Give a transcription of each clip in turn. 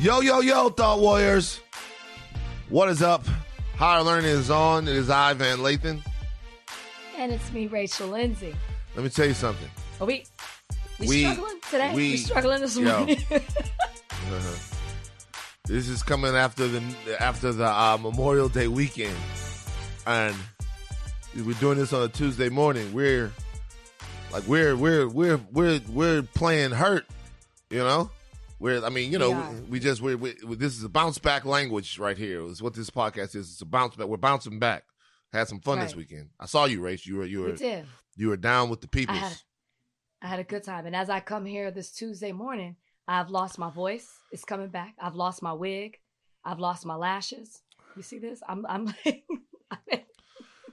Yo, yo, yo, Thought Warriors. What is up? Higher Learning is on. It is I, Van Lathan. And it's me, Rachel Lindsay. Let me tell you something. Are we, we, We- struggling today? we- We, struggling this yo. morning? Uh-huh. This is coming after the after the uh, Memorial Day weekend, and we're doing this on a Tuesday morning. We're like we're we're we're we're we're playing hurt, you know. We're I mean you know We we, we just we're, we this is a bounce back language right here. Is what this podcast is. It's a bounce back. We're bouncing back. Had some fun this weekend. I saw you, Race. You were you we were did. you were down with the I I had a good time. And as I come here this Tuesday morning, I've lost my voice. It's coming back. I've lost my wig. I've lost my lashes. You see this? I'm I'm like I'm in,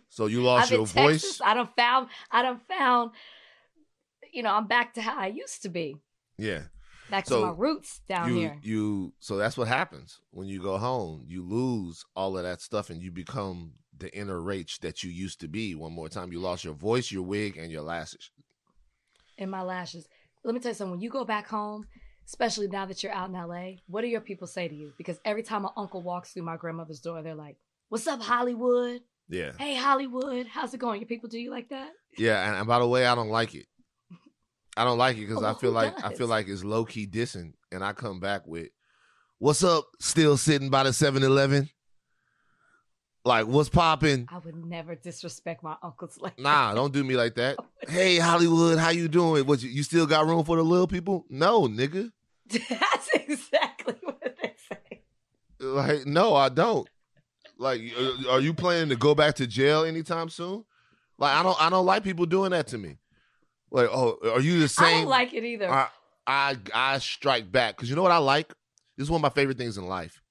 So you lost your Texas. voice. I don't found I don't found you know, I'm back to how I used to be. Yeah. Back So, to my roots down you here. you so that's what happens when you go home you lose all of that stuff and you become the inner rach that you used to be one more time you lost your voice your wig and your lashes And my lashes. Let me tell you something. When you go back home, especially now that you're out in LA, what do your people say to you? Because every time my uncle walks through my grandmother's door, they're like, "What's up, Hollywood? yeah Hey, Hollywood, how's it going?" Your people do you like that? yeah and, and by the way i don't like it i don't like it because Oh, i feel like i feel like it's low-key dissing and i come back with what's up still sitting by the 7-eleven like what's popping I would never disrespect my uncles like Nah, don't do me like that. Hey Hollywood, how you doing? What you, you still got room for the little people? No, nigga. That's exactly what they say. Like, no, I don't. Like, uh, are you planning to go back to jail anytime soon? Like, I don't, I don't like people doing that to me. Like, oh, are you the same? I don't like it either. I, I, I strike back because you know what I like. This is one of my favorite things in life.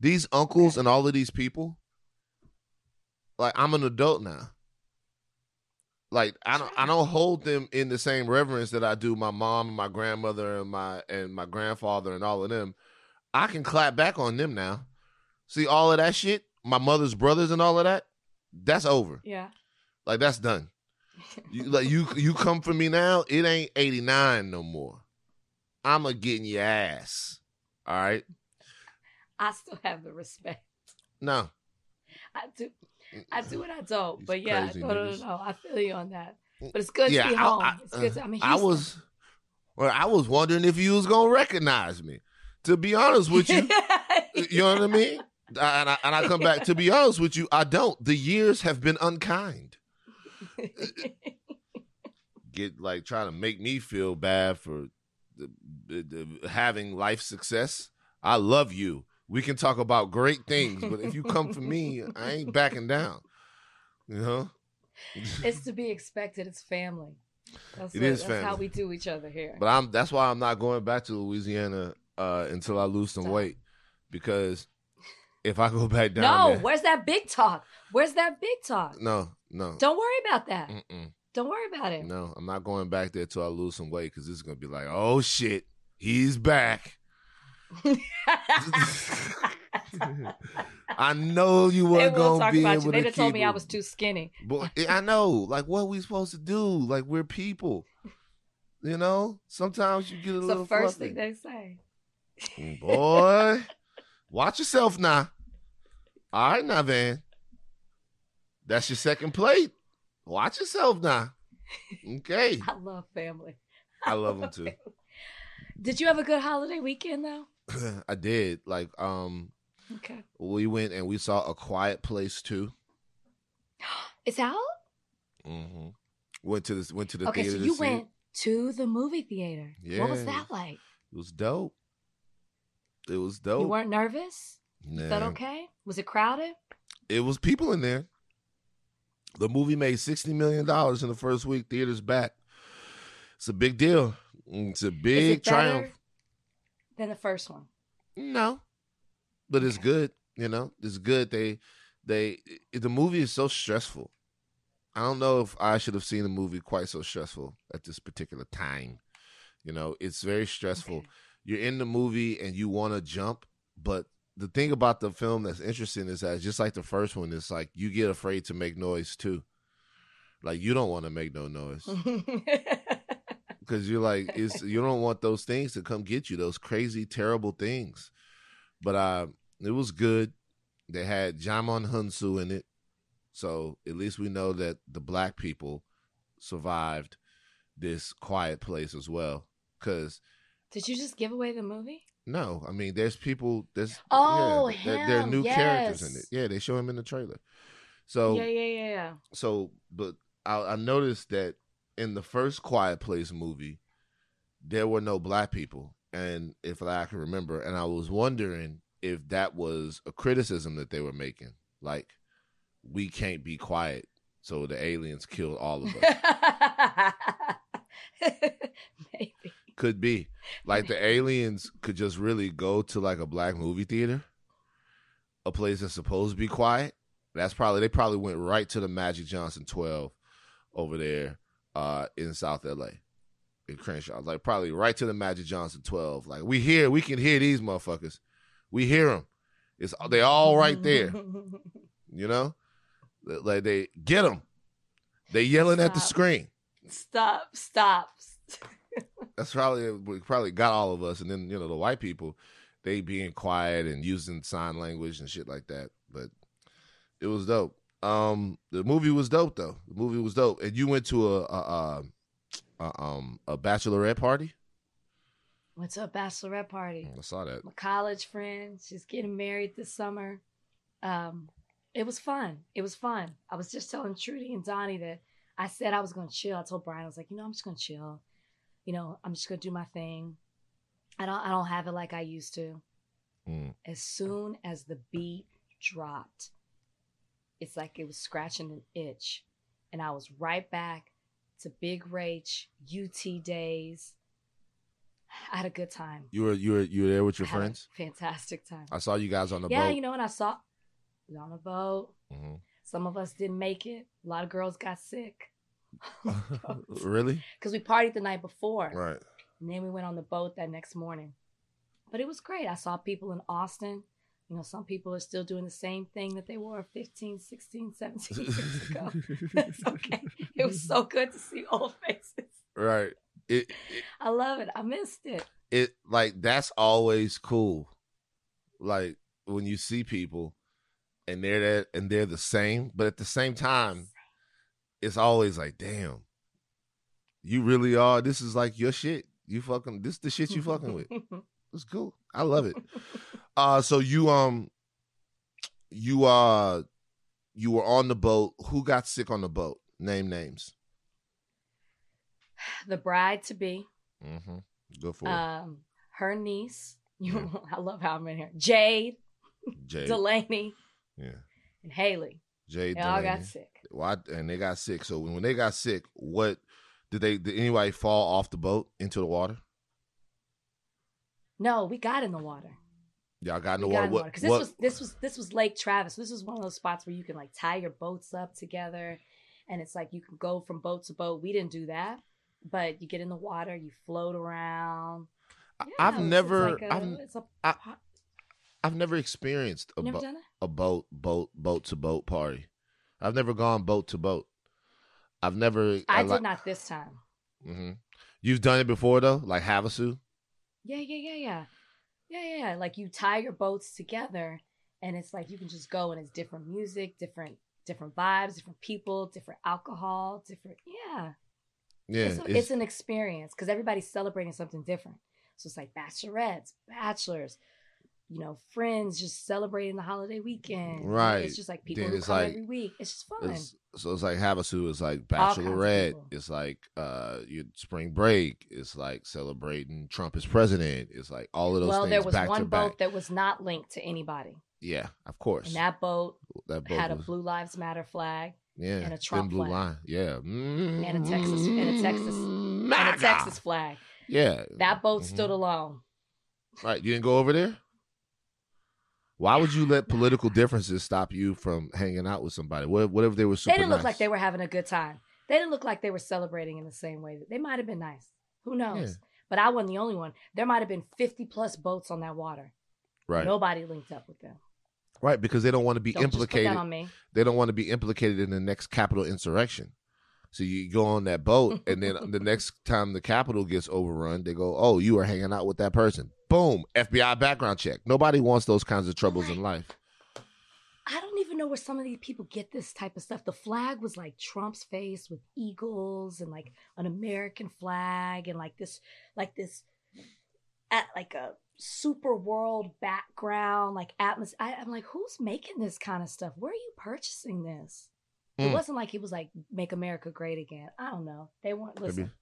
These uncles and all of these people. Like, I'm an adult now. Like, I don't, I don't hold them in the same reverence that I do my mom and my grandmother and my and my grandfather and all of them. I can clap back on them now. See all of that shit, my mother's brothers and all of that. That's over. yeah. Like that's done. You, like you you come for me now, it ain't 89 no more. I'ma get in your ass. All right? I still have the respect. No. I do. I do what I don't. But yeah, no, no, no, no. I feel you on that. But it's good Yeah, to be I- home. I- it's good. To, uh, I mean, I was well, I was wondering if you was gonna recognize me. To be honest with you, you know what I mean? And I, and I come back to be honest with you, I don't. The years have been unkind. Get like trying to make me feel bad for the, the, the- having life success. I love you. We can talk about great things, but if you come for me, I ain't backing down. You know? it's to be expected. It's family. That's, It what, is that's how we do each other here. But I'm that's why I'm not going back to Louisiana uh, until I lose some Stop. weight because if I go back down no, there, where's that big talk? Where's that big talk? no, no, Don't worry about that. Mm-mm. Don't worry about it. no, I'm not going back there till I lose some weight because this is gonna be like, oh shit, he's back. I know you weren't gonna be about able you. to They done told me I was too skinny. But I know, like, what we supposed to do? Like, we're people. You know, sometimes you get a It's little the first fluffy. thing they say. Boy, watch yourself now. All right, now, Van. That's your second plate. Watch yourself now. Okay. I love family. I love them too. Did you have a good holiday weekend though? I did. Like, um, Okay. we went and we saw a quiet place too. It's out? Mm-hmm. Went to the went to the Okay, theater so to you went it. to the movie theater. Yeah. What was that like? It was dope. It was dope. You weren't nervous? You felt okay? Was it crowded? It was people in there. The movie made sixty million dollars in the first week. Theaters back. It's a big deal. It's a big it triumph. than the first one? No, but it's good. You know, it's good. They, they, it- the movie is so stressful. I don't know if I should have seen a movie quite so stressful at this particular time. You know, it's very stressful. Okay. You're in the movie and you want to jump, but the thing about the film that's interesting is that just like the first one, it's like you get afraid to make noise too. Like you don't want to make no noise. because you're like it's you don't want those things to come get you those crazy terrible things but uh it was good they had Djimon Hounsou in it so at least we know that the black people survived this quiet place as well because Did you just give away the movie? no i mean there's people there's Oh, yeah, there, there are him, new characters in it yeah they show him in the trailer so yeah, yeah, yeah, yeah. so but I, I noticed that in the first quiet place movie there were no black people and if i can remember and i was wondering if that was a criticism that they were making like we can't be quiet so the aliens killed all of us Maybe. Could be. Like the aliens could just really go to like a black movie theater a place that's supposed to be quiet. That's probably they probably went right to the magic johnson 12 over there uh in south la in crenshaw. Like probably right to the magic johnson 12 like we hear we can hear these motherfuckers. We hear them it's they all right there. You know? Like they get them they yelling at the Stop. screen. Stop, stop. That's probably we probably got all of us and then you know the white people they being quiet and using sign language and shit like that but it was dope um the movie was dope though the movie was dope and you went to a, a, a, a um a bachelorette party Went to a bachelorette party. i saw that My college friend, she's getting married this summer. Um, it was fun. It was fun. I was just telling Trudy and Donnie that I said I was going to chill. I told Brian I was like, you know, I'm just going to chill. You know, I'm just to do my thing. I don't. I don't have it like I used to. Mm. As soon as the beat dropped, it's like it was scratching an itch, and I was right back to Big Rach UT days. I had a good time. you were you were you were there with your I had a friends fantastic time. i saw you guys on the yeah, boat Yeah, you know, and I saw we on the boat. Mhm. Some of us didn't make it. A lot of girls got sick Oh, really because we partied the night before, right and then we went on the boat that next morning. But it was great. I saw people in Austin. You know, some people are still doing the same thing that they were 15, 16, 17 years ago. it's okay. It was so good to see old faces. right it, it I love it. I missed it. it like that's always cool. Like when you see people and they're that and they're the same, but at the same time, it's always like, damn, you really are. This is like your shit. You fucking this is the shit you fucking with. It's cool. I love it. Uh so you um you uh you were on the boat. Who got sick on the boat? Name names. the bride to be. Mm-hmm. Go for it. um, her niece. You, Yeah. I love how I'm in here. Jade, Jade. Delaney, yeah. and Haley. Jade They all got sick. Why and they got sick. So when they got sick, what did they did anybody fall off the boat into the water? No, we got in the water. Y'all got in the we water. in the water What, because this was this was this was Lake Travis. This was one of those spots where you can like tie your boats up together, and it's like you can go from boat to boat. We didn't do that, but you get in the water, you float around. Yeah, I've never like a- I've, a- I- I've never experienced a, never bo- a boat boat boat to boat party. I've never gone boat to boat. I've never I like, did not this time. hmm You've done it before though, like Havasu. Yeah, yeah, yeah, yeah. Yeah, yeah. Like you tie your boats together and it's like you can just go and it's different music, different different vibes, different people, different alcohol, different yeah. Yeah, it's, a- it's an experience because everybody's celebrating something different. So it's like bachelorettes, bachelors, you know, friends just celebrating the holiday weekend. Right. It's just like people Then who come like- every week. It's just fun. It's, so it's like Havasu is like All kinds of bachelorette. It's like uh your spring break. It's like celebrating Trump as president. It's like all of those well, there was one boat back. that was not linked to anybody. Yeah, of course. And that boat that boat had a Blue Lives Matter flag yeah, and a Trump blue flag. line. Yeah, and a Texas and a Texas and a Texas flag. Yeah, That boat Mhm. stood alone. Right, you didn't go over there. Why would you let political differences stop you from hanging out with somebody? What, what if they were super they didn't look nice? like they were having a good time. They didn't look like they were celebrating in the same way. They might have been nice. Who knows? Yeah. But I wasn't the only one. There might have been 50 plus boats on that water. right, Nobody linked up with them. right, because they don't want to be Don't implicated. on me. They don't want to be implicated in the next Capitol insurrection. So you go on that boat, and then the next time the Capitol gets overrun, they go, "Oh, you are hanging out with that person." Boom, FBI background check. Nobody wants those kinds of troubles in life. I don't even know where some of these people get this type of stuff. The flag was like Trump's face with eagles and like an American flag and like this, like this, at like a super world background, like atmosphere. I, am like, who's making this kind of stuff? Where are you purchasing this? Mm. It hmm. wasn't like he was like make America great again. I don't know. They weren't listen. Maybe.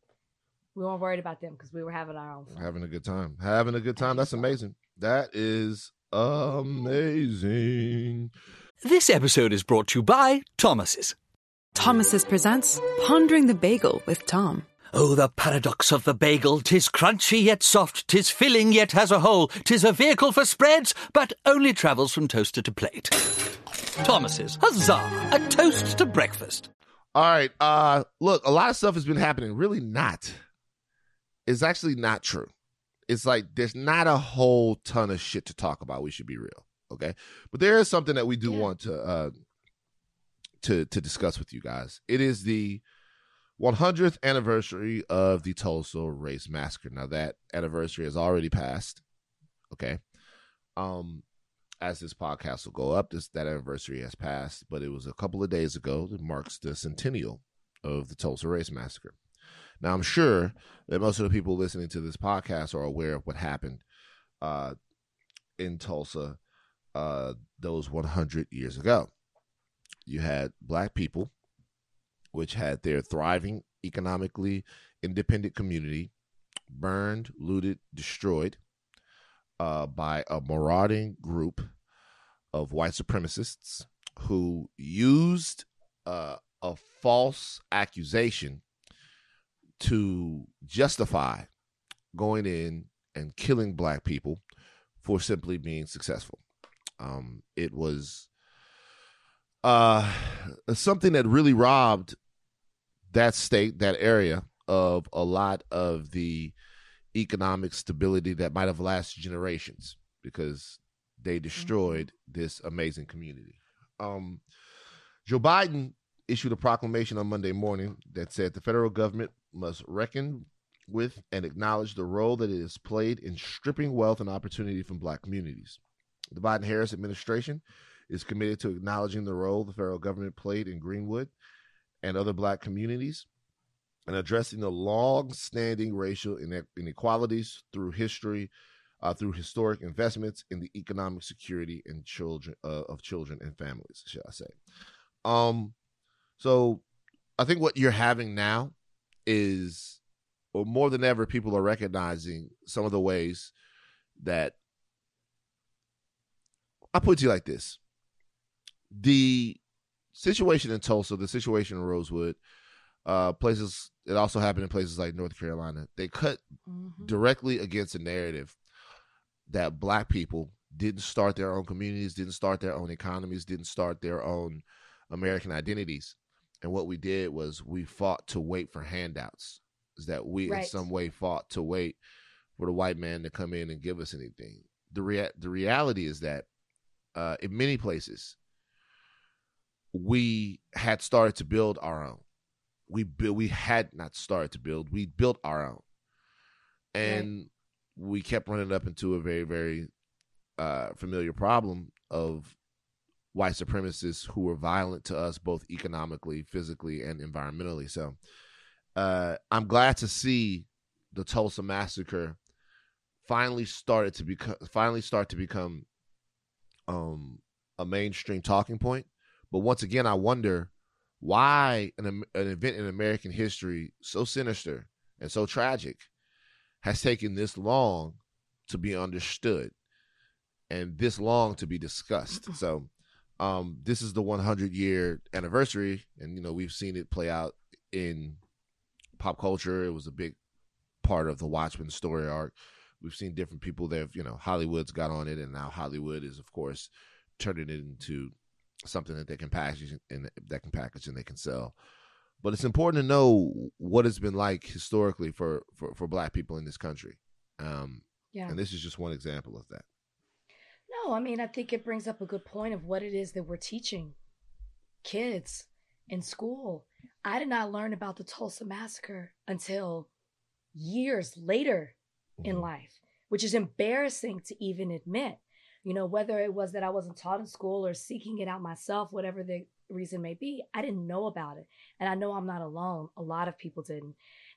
We weren't worried about them because we were having our own fun. Having a good time. Having a good time. That's amazing. That is amazing. This episode is brought to you by Thomas's. Thomas's presents Pondering the Bagel with Tom. Oh, the paradox of the bagel! Tis crunchy yet soft, tis filling yet has a hole, tis a vehicle for spreads, but only travels from toaster to plate. Thomas's, huzzah! A toast to breakfast. All right, uh, look, a lot of stuff has been happening. Really not. It's actually not true it's like there's not a whole ton of shit to talk about. We should be real, okay? But there is something that we do yeah. want to uh to to discuss with you guys. It is the 100th anniversary of the Tulsa Race Massacre. Now that anniversary has already passed, okay? Um as this podcast will go up, this that anniversary has passed, but it was a couple of days ago that marks the centennial of the Tulsa Race Massacre. Now, I'm sure that most of the people listening to this podcast are aware of what happened uh, in Tulsa uh, those 100 years ago. You had black people, which had their thriving, economically independent community burned, looted, destroyed uh, by a marauding group of white supremacists who used uh, a false accusation to justify going in and killing black people for simply being successful. Um, it was uh, something that really robbed that state, that area, of a lot of the economic stability that might have lasted generations because they destroyed mm-hmm. this amazing community. Um, Joe Biden issued a proclamation on Monday morning that said the federal government must reckon with and acknowledge the role that it has played in stripping wealth and opportunity from black communities. The Biden Harris administration is committed to acknowledging the role the federal government played in Greenwood and other black communities and addressing the long-standing racial inequalities through history uh, through historic investments in the economic security and children uh, of children and families, shall I say. Um, so I think what you're having now is or more than ever people are recognizing some of the ways that I put it to you like this. The situation in Tulsa, the situation in Rosewood, uh, places it also happened in places like North Carolina. They cut mm-hmm. directly against a narrative that black people didn't start their own communities, didn't start their own economies, didn't start their own American identities. And what we did was we fought to wait for handouts. Is that we right. in some way fought to wait for the white man to come in and give us anything. The rea- the reality is that uh, in many places we had started to build our own. We build, we had not started to build. We built our own, and right. we kept running up into a very very uh, familiar problem of white supremacists who were violent to us both economically, physically, and environmentally. So uh, I'm glad to see the Tulsa massacre finally started to become finally start to become um, a mainstream talking point. But once again, I wonder why an, an event in American history so sinister and so tragic has taken this long to be understood and this long to be discussed. So um, this is the 100 year anniversary, and you know we've seen it play out in pop culture. It was a big part of the Watchmen story arc. We've seen different people that have, you know Hollywood's got on it, and now Hollywood is of course turning it into something that they can package and that can package and they can sell. But it's important to know what it's been like historically for for, for Black people in this country. Um, yeah. And this is just one example of that. No, I mean, I think it brings up a good point of what it is that we're teaching kids in school. I did not learn about the Tulsa massacre until years later in Mhm. life, which is embarrassing to even admit. You know, whether it was that I wasn't taught in school or seeking it out myself, whatever the reason may be, I didn't know about it. And I know I'm not alone. A lot of people didn't.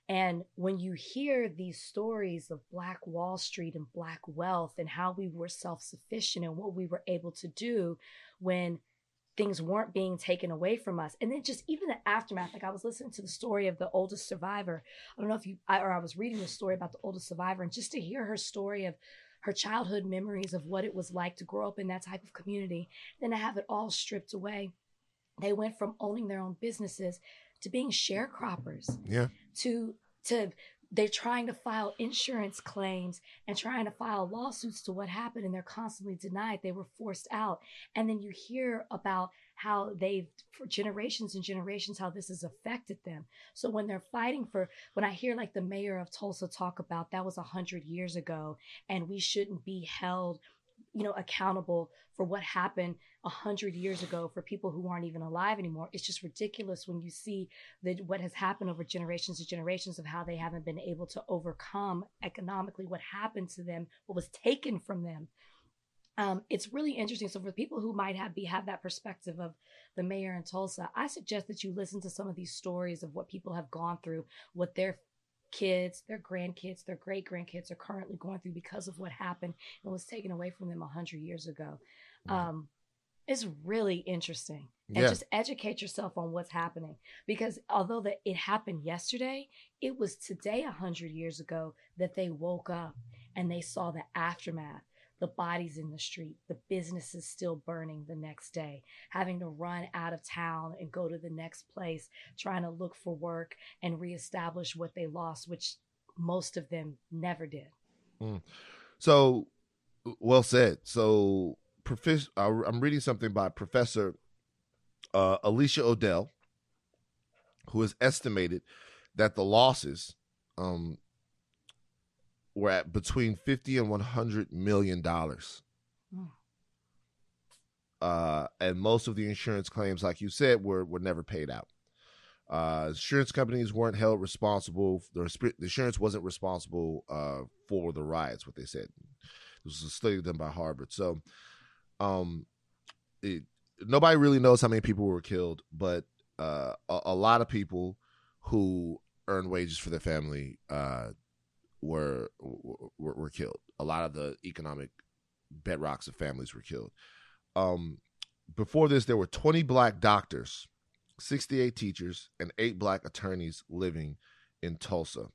And when you hear these stories of Black Wall Street and Black wealth and how we were self sufficient and what we were able to do when things weren't being taken away from us. And then just even the aftermath, like I was listening to the story of the oldest survivor. I don't know if you, I, or I was reading the story about the oldest survivor, and just to hear her story of her childhood memories of what it was like to grow up in that type of community, then to have it all stripped away. They went from owning their own businesses to being sharecroppers Yeah. to to they're trying to file insurance claims and trying to file lawsuits to what happened and they're constantly denied they were forced out and then you hear about how they've for generations and generations how this has affected them so when they're fighting for when i hear like the mayor of tulsa talk about that was a hundred years ago and we shouldn't be held you know accountable for what happened a hundred years ago for people who aren't even alive anymore it's just ridiculous when you see that what has happened over generations and generations of how they haven't been able to overcome economically what happened to them, what was taken from them. Um, it's really interesting. So for people who might have be have that perspective of the mayor in Tulsa, I suggest that you listen to some of these stories of what people have gone through, what their kids, their grandkids, their great grandkids are currently going through because of what happened and was taken away from them a hundred years ago. Um, it's really interesting and Yeah. just educate yourself on what's happening because although that it happened yesterday it was today a hundred years ago that they woke up and they saw the aftermath the bodies in the street the businesses still burning the next day. Having to run out of town and go to the next place trying to look for work and reestablish what they lost which most of them never did. So, well said. So, I'm reading something by Professor uh, Alicia Odell, who has estimated that the losses um, were at between 50 and 100 million dollars. Mm. Uh, and most of the insurance claims, like you said, were were never paid out. Uh, insurance companies weren't held responsible. The, resp- the insurance wasn't responsible uh, for the riots. What they said. This was a study done by Harvard. So, um, it, nobody really knows how many people were killed, but uh, a, a lot of people who earn wages for their family uh, were, were were killed. A lot of the economic bedrocks of families were killed. Um, before this, there were 20 black doctors, 68 teachers, and eight black attorneys living in Tulsa.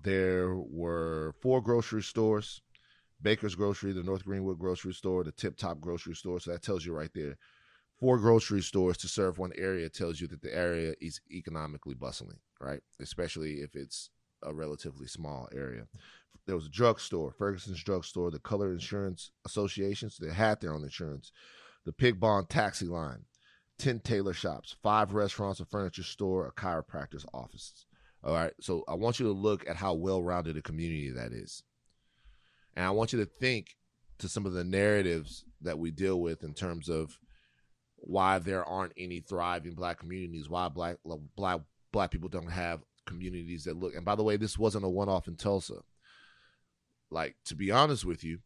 There were four grocery stores, Baker's Grocery, the North Greenwood Grocery Store, the Tip Top Grocery Store. So that tells you right there. Four grocery stores to serve one area tells you that the area is economically bustling, right? Especially if it's a relatively small area. There was a drugstore, Ferguson's Drugstore, the Color Insurance Associations, they had their own insurance, the Pig Bond Taxi Line, 10 tailor shops, five restaurants, a furniture store, a chiropractor's office. All right. So I want you to look at how well rounded a community that is. And I want you to think to some of the narratives that we deal with in terms of why there aren't any thriving black communities, why black black black people don't have communities that look. And by the way, this wasn't a one off in Tulsa. Like to be honest with you,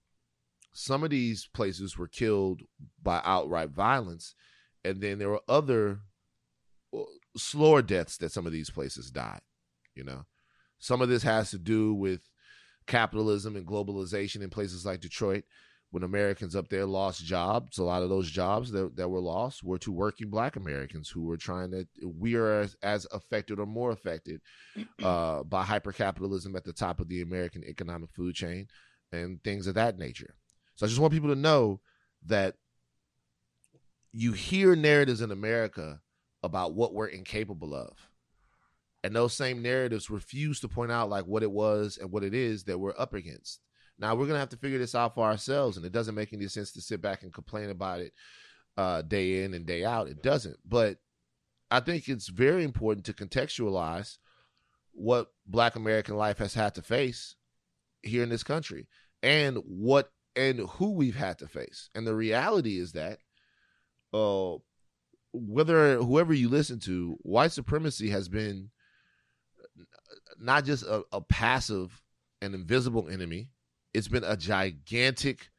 some of these places were killed by outright violence, and then there were other slower deaths that some of these places died. You know, some of this has to do with capitalism and globalization in places like Detroit. When Americans up there lost jobs, a lot of those jobs that, that were lost were to working black Americans who were trying to, we are as, as affected or more affected uh, by hypercapitalism at the top of the American economic food chain and things of that nature. So I just want people to know that you hear narratives in America about what we're incapable of. And those same narratives refuse to point out like what it was and what it is that we're up against. Now we're gonna have to figure this out for ourselves, and it doesn't make any sense to sit back and complain about it uh, day in and day out. It doesn't. But I think it's very important to contextualize what Black American life has had to face here in this country, and what and who we've had to face. And the reality is that, uh, whether whoever you listen to, white supremacy has been not just a, a passive and invisible enemy. It's been a gigantic,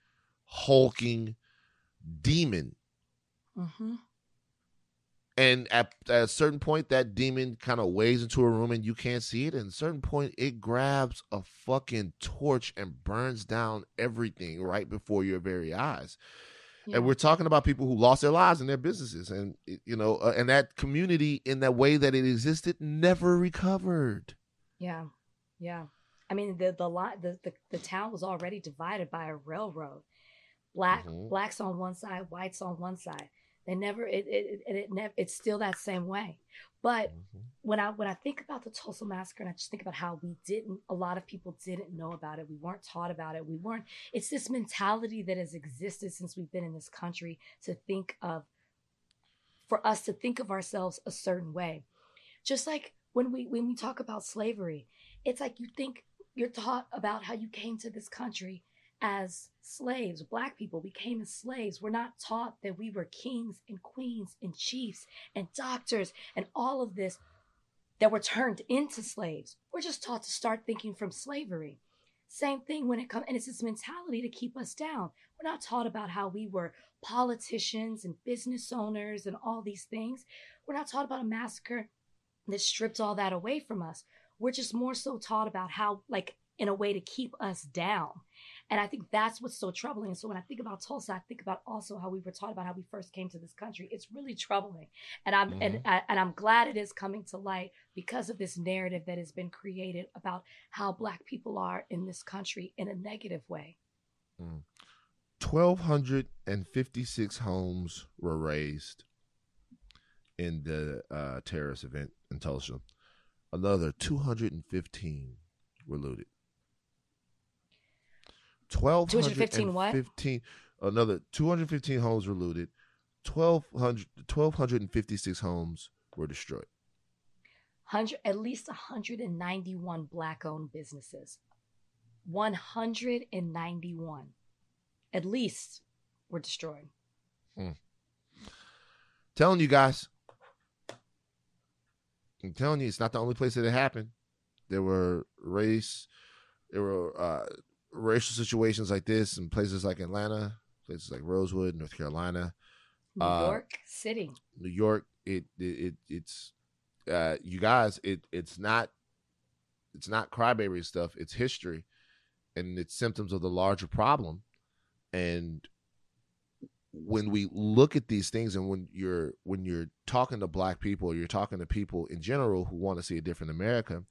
hulking demon. Mm-hmm. And at, at a certain point, that demon kind of weighs into a room and you can't see it. And at a certain point, it grabs a fucking torch and burns down everything right before your very eyes. Yeah. And we're talking about people who lost their lives and their businesses, and you know, uh, and that community in that way that it existed never recovered. Yeah, yeah. I mean, the the lot the, the the town was already divided by a railroad. Black Mhm. blacks on one side, whites on one side. They never it it it, it never it's still that same way. But when I when I think about the Tulsa massacre and I just think about how we didn't a lot of people didn't know about it. We weren't taught about it. We weren't it's this mentality that has existed since we've been in this country to think of for us to think of ourselves a certain way. Just like when we when we talk about slavery, it's like you think you're taught about how you came to this country as slaves, black people, we came as slaves. We're not taught that we were kings and queens and chiefs and doctors and all of this that were turned into slaves. We're just taught to start thinking from slavery. Same thing when it comes, and it's this mentality to keep us down. We're not taught about how we were politicians and business owners and all these things. We're not taught about a massacre that stripped all that away from us. We're just more so taught about how, like, in a way to keep us down. And I think that's what's so troubling. And so when I think about Tulsa, I think about also how we were taught about how we first came to this country. It's really troubling, and I'm and I, and I'm glad it is coming to light because of this narrative that has been created about how Black people are in this country in a negative way. 1,256 homes were razed in the uh, terrorist event in Tulsa. Another 215 were looted. 215 what? 1,215 Another 215 homes were looted. 1,200 1,256 homes were destroyed. Hundred at least 191 Black-owned businesses. 191, at least, were destroyed. Hmm. telling you guys. I'm telling you, it's not the only place that it happened. There were race, there were uh, racial situations like this in places like Atlanta, places like Rosewood, North Carolina, New Uh, York City. New York. It it, it it's uh, you guys. It it's not it's not crybaby stuff. It's history, and it's symptoms of the larger problem. And when we look at these things, and when you're when you're talking to Black people, you're talking to people in general who want to see a different America,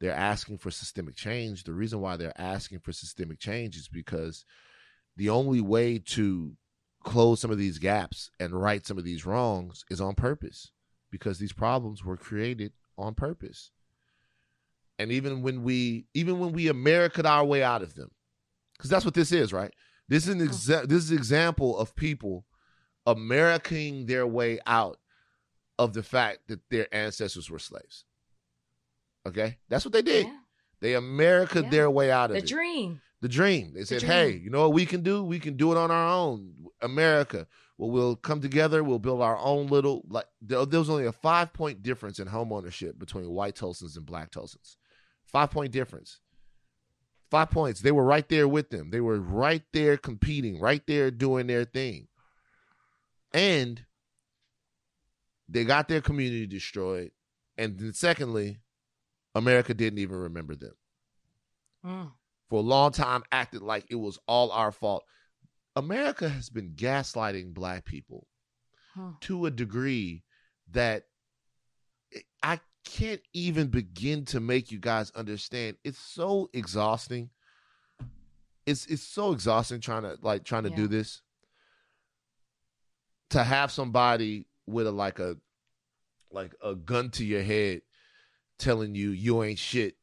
they're asking for systemic change. The reason why they're asking for systemic change is because the only way to close some of these gaps and right some of these wrongs is on purpose because these problems were created on purpose and even when we even when we american our way out of them because that's what this is right this is an oh. exa- this is an example of people americaning their way out of the fact that their ancestors were slaves okay that's what they did Yeah. they america Yeah. their way out of The it dream. the dream. They said, dream. "Hey, you know what we can do? We can do it on our own, America. Well, we'll come together. We'll build our own little like." There, there was only a five point difference in home ownership between white Tulsans and black Tulsans. Five point difference. Five points. They were right there with them. They were right there competing, right there doing their thing, and they got their community destroyed. And then, secondly, America didn't even remember them Mm. for a long time acted like it was all our fault. America has been gaslighting black people Huh. to a degree that I can't even begin to make you guys understand. It's so exhausting. It's it's so exhausting trying to like trying to do this. To have somebody with a like a like a gun to your head telling you you ain't shit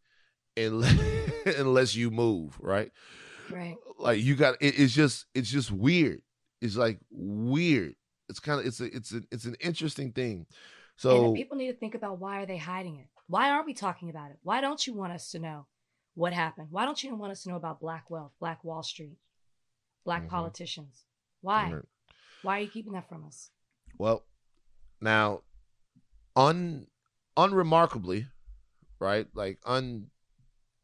unless unless you move, right? Right. Like you got it, it's just it's just weird. It's like weird. It's kind of it's a it's a it's an interesting thing. So and people need to think about why are they hiding it? Why aren't we talking about it? Why don't you want us to know what happened? Why don't you want us to know about Black wealth, Black Wall Street, Black Mhm. politicians? Why? Right. Why are you keeping that from us? Well, Now, un unremarkably, right? Like un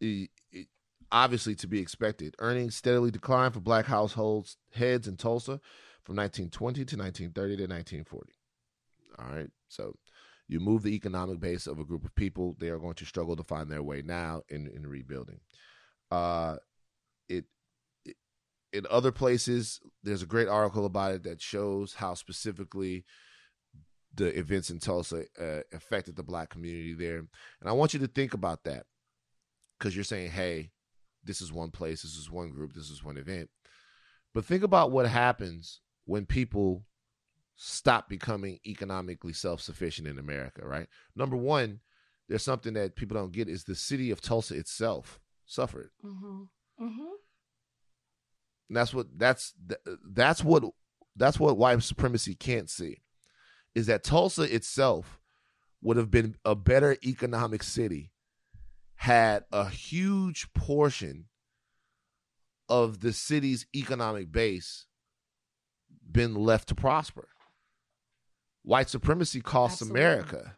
e- e- obviously to be expected. Earnings steadily declined for black households heads in Tulsa from 1920 to 1930 to 1940. All right. So you move the economic base of a group of people, they are going to struggle to find their way now in, in rebuilding. Uh it, it in other places, there's a great article about it that shows how specifically the events in Tulsa uh, affected the black community there. And I want you to think about that because you're saying, hey, this is one place, this is one group, this is one event. But think about what happens when people stop becoming economically self sufficient in America, right? Number one, there's something that people don't get is the city of Tulsa itself suffered. Mm-hmm. Mm-hmm. And that's what that's that's what that's what white supremacy can't see is that Tulsa itself would have been a better economic city had a huge portion of the city's economic base been left to prosper. White supremacy costs Absolutely. America.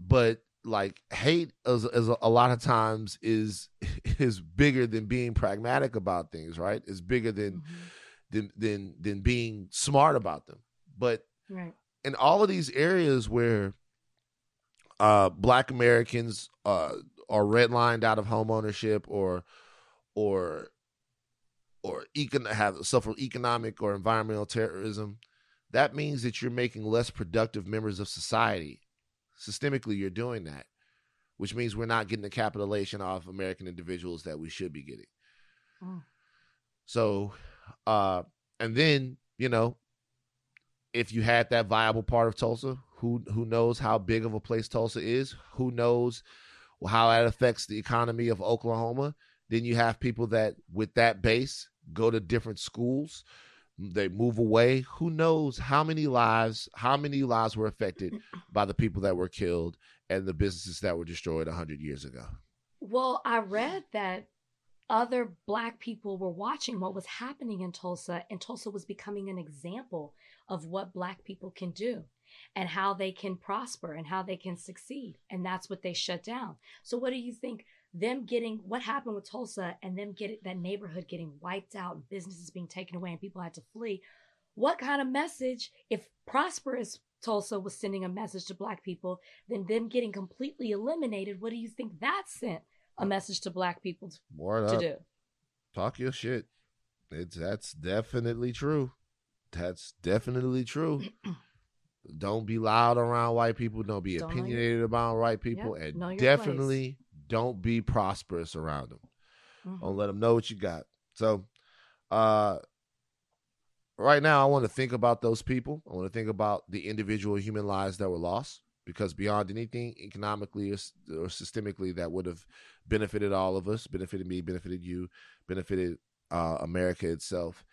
But like hate is, is a, a lot of times is is bigger than being pragmatic about things, right? It's bigger than Mm-hmm. than than than being smart about them. But Right. in all of these areas where uh black Americans uh are redlined out of home ownership or or or econ- have suffer economic or environmental terrorism, that means that you're making less productive members of society. Systemically, you're doing that, which means we're not getting the capitalization off American individuals that we should be getting. Mm. So, uh, and then you know, if you had that viable part of Tulsa, who who knows how big of a place Tulsa is? Who knows how that affects the economy of Oklahoma? Then you have people that with that base go to different schools. They move away. Who knows how many lives, how many lives were affected by the people that were killed and the businesses that were destroyed 100 years ago. Well, I read that other black people were watching what was happening in Tulsa, and Tulsa was becoming an example of what black people can do and how they can prosper and how they can succeed. And that's what they shut down. So, what do you think? Them getting what happened with Tulsa and them getting that neighborhood getting wiped out and businesses being taken away and people had to flee. What kind of message, if prosperous Tulsa was sending a message to black people, then them getting completely eliminated, what do you think that sent a message to black people to, Word to up. do? Talk your shit. It's that's definitely true. That's definitely true. don't be loud around white people. Don't be Don't opinionated about white people, Yep, and definitely don't be prosperous around them. Mhm. Don't let them know what you got. So, uh, right now, I want to think about those people. I want to think about the individual human lives that were lost because beyond anything economically or, or systemically that would have benefited all of us, benefited me, benefited you, benefited uh, America itself.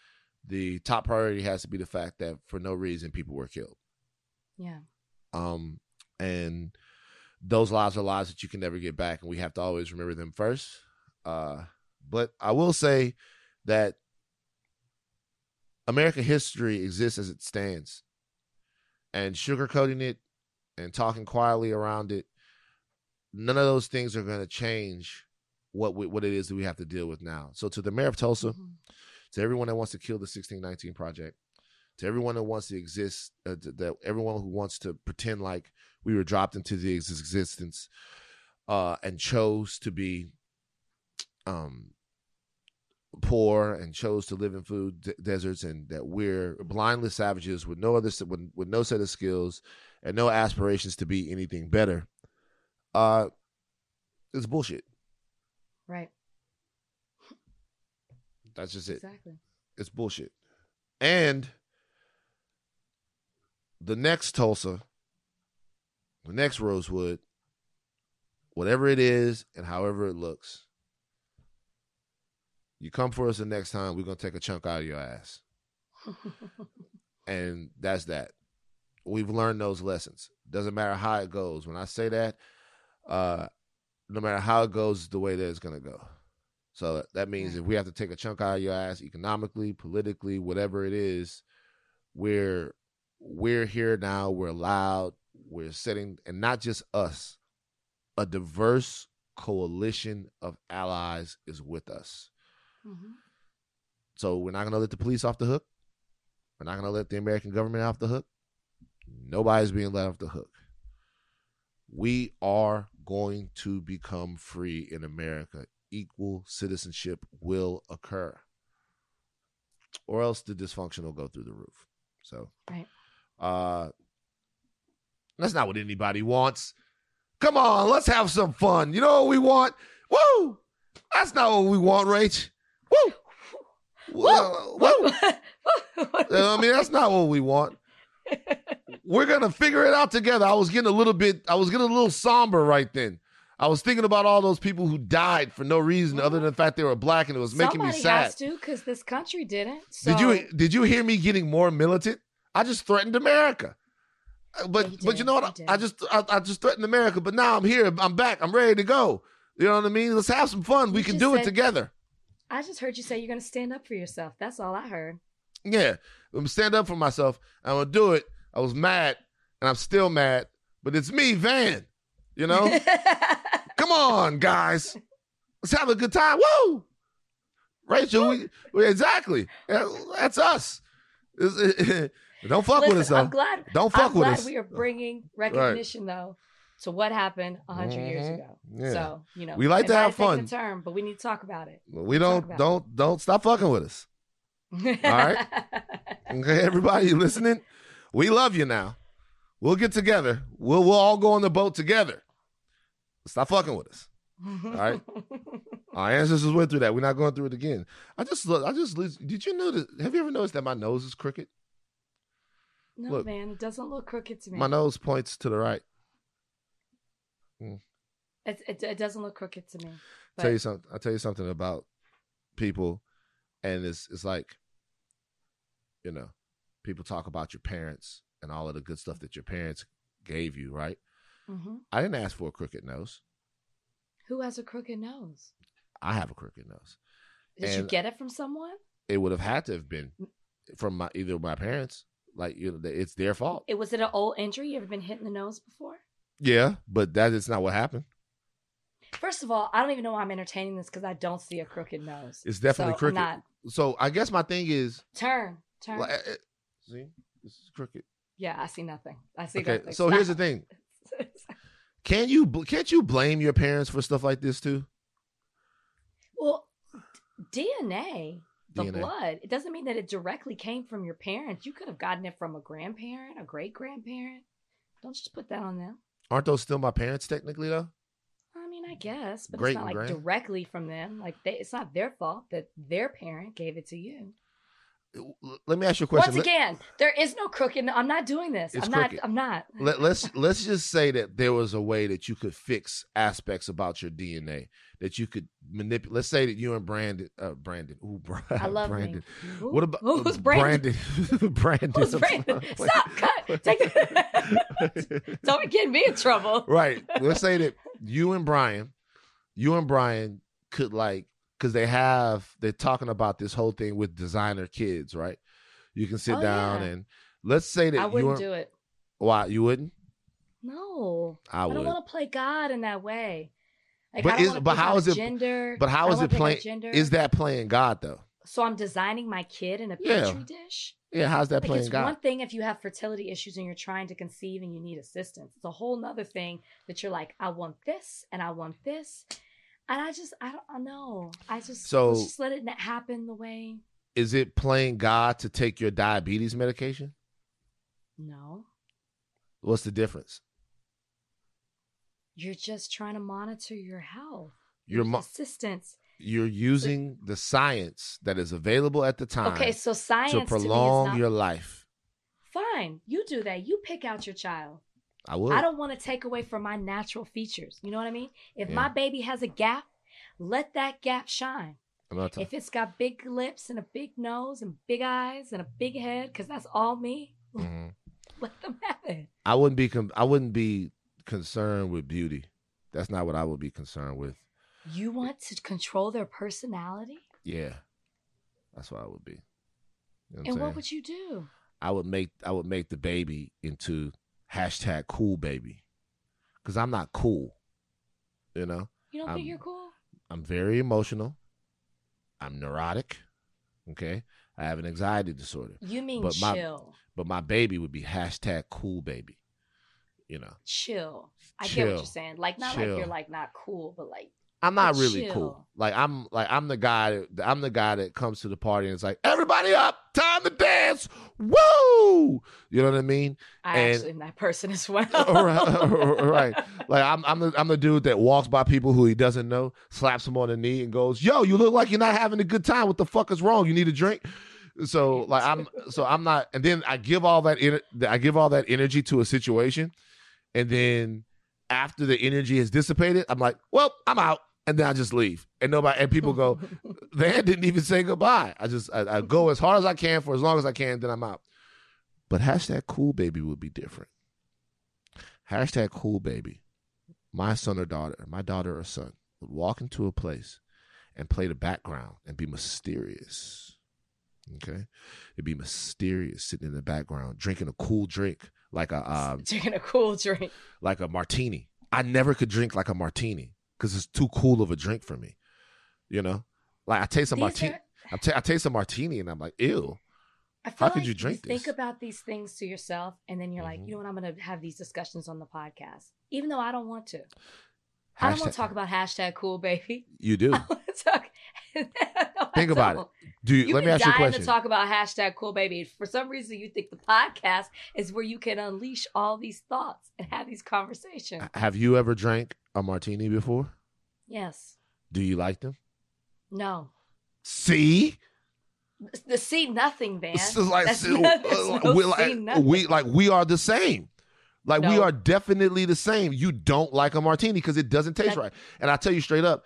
The top priority has to be the fact that for no reason people were killed. Yeah. Um, and those lives are lives that you can never get back, and we have to always remember them first. Uh, but I will say that American history exists as it stands, and sugarcoating it and talking quietly around it, none of those things are going to change what we, what it is that we have to deal with now. So, to the mayor of Tulsa, Mhm. to everyone that wants to kill the 1619 project, to everyone that wants to exist, uh, that everyone who wants to pretend like we were dropped into the existence, uh, and chose to be, um, poor and chose to live in food de- deserts, and that we're blindless savages with no other with, with no set of skills and no aspirations to be anything better. Uh, it's bullshit. Right. That's just it. Exactly. it's bullshit. And the next Tulsa, the next Rosewood, whatever it is and however it looks, you come for us the next time, we're gonna take a chunk out of your ass. And that's that. We've learned those lessons. Doesn't matter how it goes. When I say that, uh, no matter how it goes, the way that it's gonna go. So that means if we have to take a chunk out of your ass economically, politically, whatever it is, we're we're here now. We're loud. We're sitting, and not just us. A diverse coalition of allies is with us. Mhm. So we're not going to let the police off the hook. We're not going to let the American government off the hook. Nobody's being let off the hook. We are going to become free in America. Equal citizenship will occur. Or else the dysfunction will go through the roof. So, Right. Uh, that's not what anybody wants. Come on, let's have some fun. You know what we want? Woo! That's not what we want, Rach. Woo! Woo! Woo! I mean, that's not what we want. We're gonna figure it out together. I was getting a little bit, I was getting a little somber right then. I was thinking about all those people who died for no reason other than the fact they were black, and it was making Somebody me sad. Somebody has to, because this country didn't. So. Did you did you hear me getting more militant? I just threatened America. Uh, But Yeah, you but you know what? did. I just I, I just threatened America, but now I'm here. I'm back. I'm ready to go. You know what I mean? Let's have some fun. we can do it together. I just heard you say you're going to stand up for yourself. That's all I heard. Yeah, I'm gonna stand up for myself. I'm gonna do it. I was mad, and I'm still mad, but it's me, Van. You know, come on, guys, let's have a good time. Woo, Rachel, we, we exactly. That's us. Don't fuck Listen, with us, though. I'm glad. Don't fuck I'm with glad us. we are bringing recognition though to what happened a 100 years Mhm. ago. Yeah. So you know, We like to have fun. Term, but we need to talk about it. We Talk don't don't don't stop fucking with us. All right. Okay, everybody you listening, we love you now. We'll get together. We'll we'll all go on the boat together. Stop fucking with us. All right. Our ancestors went through that. We're not going through it again. I just look. I just did you notice? Have you ever noticed that my nose is crooked? No, Look. man, it doesn't look crooked to me. My nose points to the right. It, it, it doesn't look crooked to me. tell you something. I'll tell you something about people, and it's it's like, you know, people talk about your parents and all of the good stuff that your parents gave you, right? Mhm. I didn't ask for a crooked nose. who has a crooked nose? I have a crooked nose. Did you get it from someone? It would have had to have been from my either my parents. Like you know, it's their fault. It was it an old injury? You ever been hit in the nose before? Yeah, but that is not what happened. First of all, I don't even know why I'm entertaining this because I don't see a crooked nose. It's definitely So crooked. not. So I guess my thing is, Turn, turn. like, eh, eh, see, this is crooked. yeah, I see nothing. I see Okay, nothing. so here's the thing: can you can't you blame your parents for stuff like this too? well, DNA, the DNA. blood, it doesn't mean that it directly came from your parents. You could have gotten it from a grandparent, a great grandparent. Don't just put that on them. Aren't those still my parents technically though? I mean, I guess, but Great it's not like grand. directly from them. Like they, it's not their fault that their parent gave it to you. Let me ask you a question. Once again, there is no crooked. I'm not doing this. It's I'm crooked. not. I'm not. Let, let's let's just say that there was a way that you could fix aspects about your DNA that you could manipulate. Let's say that you and Brandon, uh, Brandon, ooh, I love. Brandon. Who- What about who's Brandon? Brandon? Brandon. Who's Brandon? Stop! Cut! Take the- Don't be getting me in trouble. right. Let's say that you and Bryan, you and Bryan could like, because they have, they're talking about this whole thing with designer kids, right? You can sit Oh, down yeah. and let's say that I wouldn't do it. why you wouldn't? No, I I, don't want to play God in that way. Like, But is- but how is it- Gender. But how is it playing? Gender. Is that playing God though? so? I'm designing my kid in a Yeah. petri dish. Yeah, how's that Like playing it's God? one thing if you have fertility issues and you're trying to conceive and you need assistance. It's a whole nother thing that you're like, I want this and I want this. And I just, I don't know. I just, So- just let it happen the way. Is it playing God to take your diabetes medication? No, What's the difference? you're just trying to monitor your health. You're mo- assistance. you're using the science that is available at the time Okay, so science to to, prolong is not your life. fine. You do that. You pick out your child. I would. I don't want to take away from my natural features. You know what I mean? If Yeah. my baby has a gap, let that gap shine. I'm not talking. If it's got big lips and a big nose and big eyes and a big head, because that's all me, Mhm. let them have it. I wouldn't be. Con- I wouldn't be concerned with beauty. That's not what I would be concerned with. You want to control their personality? Yeah, that's what I would be. You know what and what would you do? I would make I would make the baby into hashtag cool baby, because I'm not cool. You know, You don't Um, think you're cool? I'm very emotional. I'm neurotic. Okay, I have an anxiety disorder. You mean but my- chill. But my baby would be hashtag cool baby. You know, chill. I get what you're saying. Like not like you're like not cool, but like I'm not But really chill. cool. Like I'm like I'm the guy. That, I'm the guy that comes to the party and it's like everybody up, time to dance, woo. You know what I mean? I And- actually am that person as well. right, right. Like I'm, I'm the, I'm the dude that walks by people who he doesn't know, slaps them on the knee, and goes, "Yo, you look like you're not having a good time. What the fuck is wrong? You need a drink." So like I'm, so I'm not, and then I give all that, I give all that energy to a situation, and then after the energy has dissipated, I'm like, "Well, I'm out," and then I just leave, and nobody, and people go, "Van didn't even say goodbye." I just, I, I go as hard as I can for as long as I can, then I'm out. But hashtag cool baby would be different. Hashtag cool baby. My son or daughter, my daughter or son, would walk into a place and play the background and be mysterious. Okay? It'd be mysterious sitting in the background, drinking a cool drink like a um, Drinking a cool drink. like a martini. I never could drink like a martini because it's too cool of a drink for me. You know? Like I taste a martini. are- I, taste a martini and I'm like, ew. How could like you drink think this? about these things to yourself, and then you're like, Mhm. you know what? I'm going to have these discussions on the podcast, even though I don't want to. I don't want to talk about hashtag cool baby. You do. I want to talk. No, Think about don't. Do you, You've let me ask you a question. to talk about hashtag cool baby. For some reason, you think the podcast is where you can unleash all these thoughts and have these conversations. Have you ever drank a martini before? Yes. Do you like them? No. See? The see nothing, man. Just like, That's so, not- uh, no we, like, we like we are the same. Like we are definitely the same. You don't like a martini because it doesn't taste That- right. And I tell you straight up,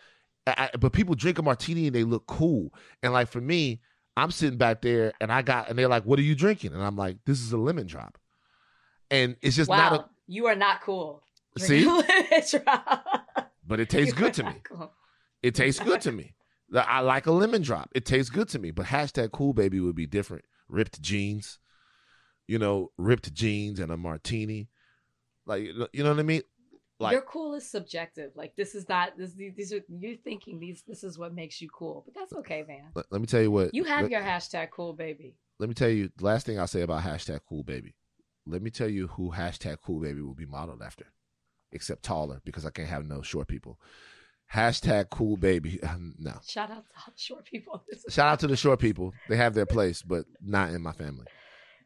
I, I- but people drink a martini and they look cool. And like for me, I'm sitting back there and I got and they're like, "What are you drinking?" And I'm like, "This is a lemon drop." And it's just wow, not a. you are not cool. See? But it tastes good to me. It tastes good to me. Like, I like a lemon drop. It tastes good to me. But hashtag cool baby would be different. Ripped jeans, you know, ripped jeans and a martini. Like you know what I mean? Like Your cool is subjective. Like this is not this. These are you're thinking these. This is what makes you cool. But that's okay, man. let, let me tell you what You have let, your hashtag cool baby. let me tell you the last thing I'll say about hashtag cool baby. Let me tell you who hashtag cool baby will be modeled after. Except taller, because I can't have no short people. Hashtag cool baby. no. Shout out to the short people. Shout out to the short people. They have their place, but not in my family.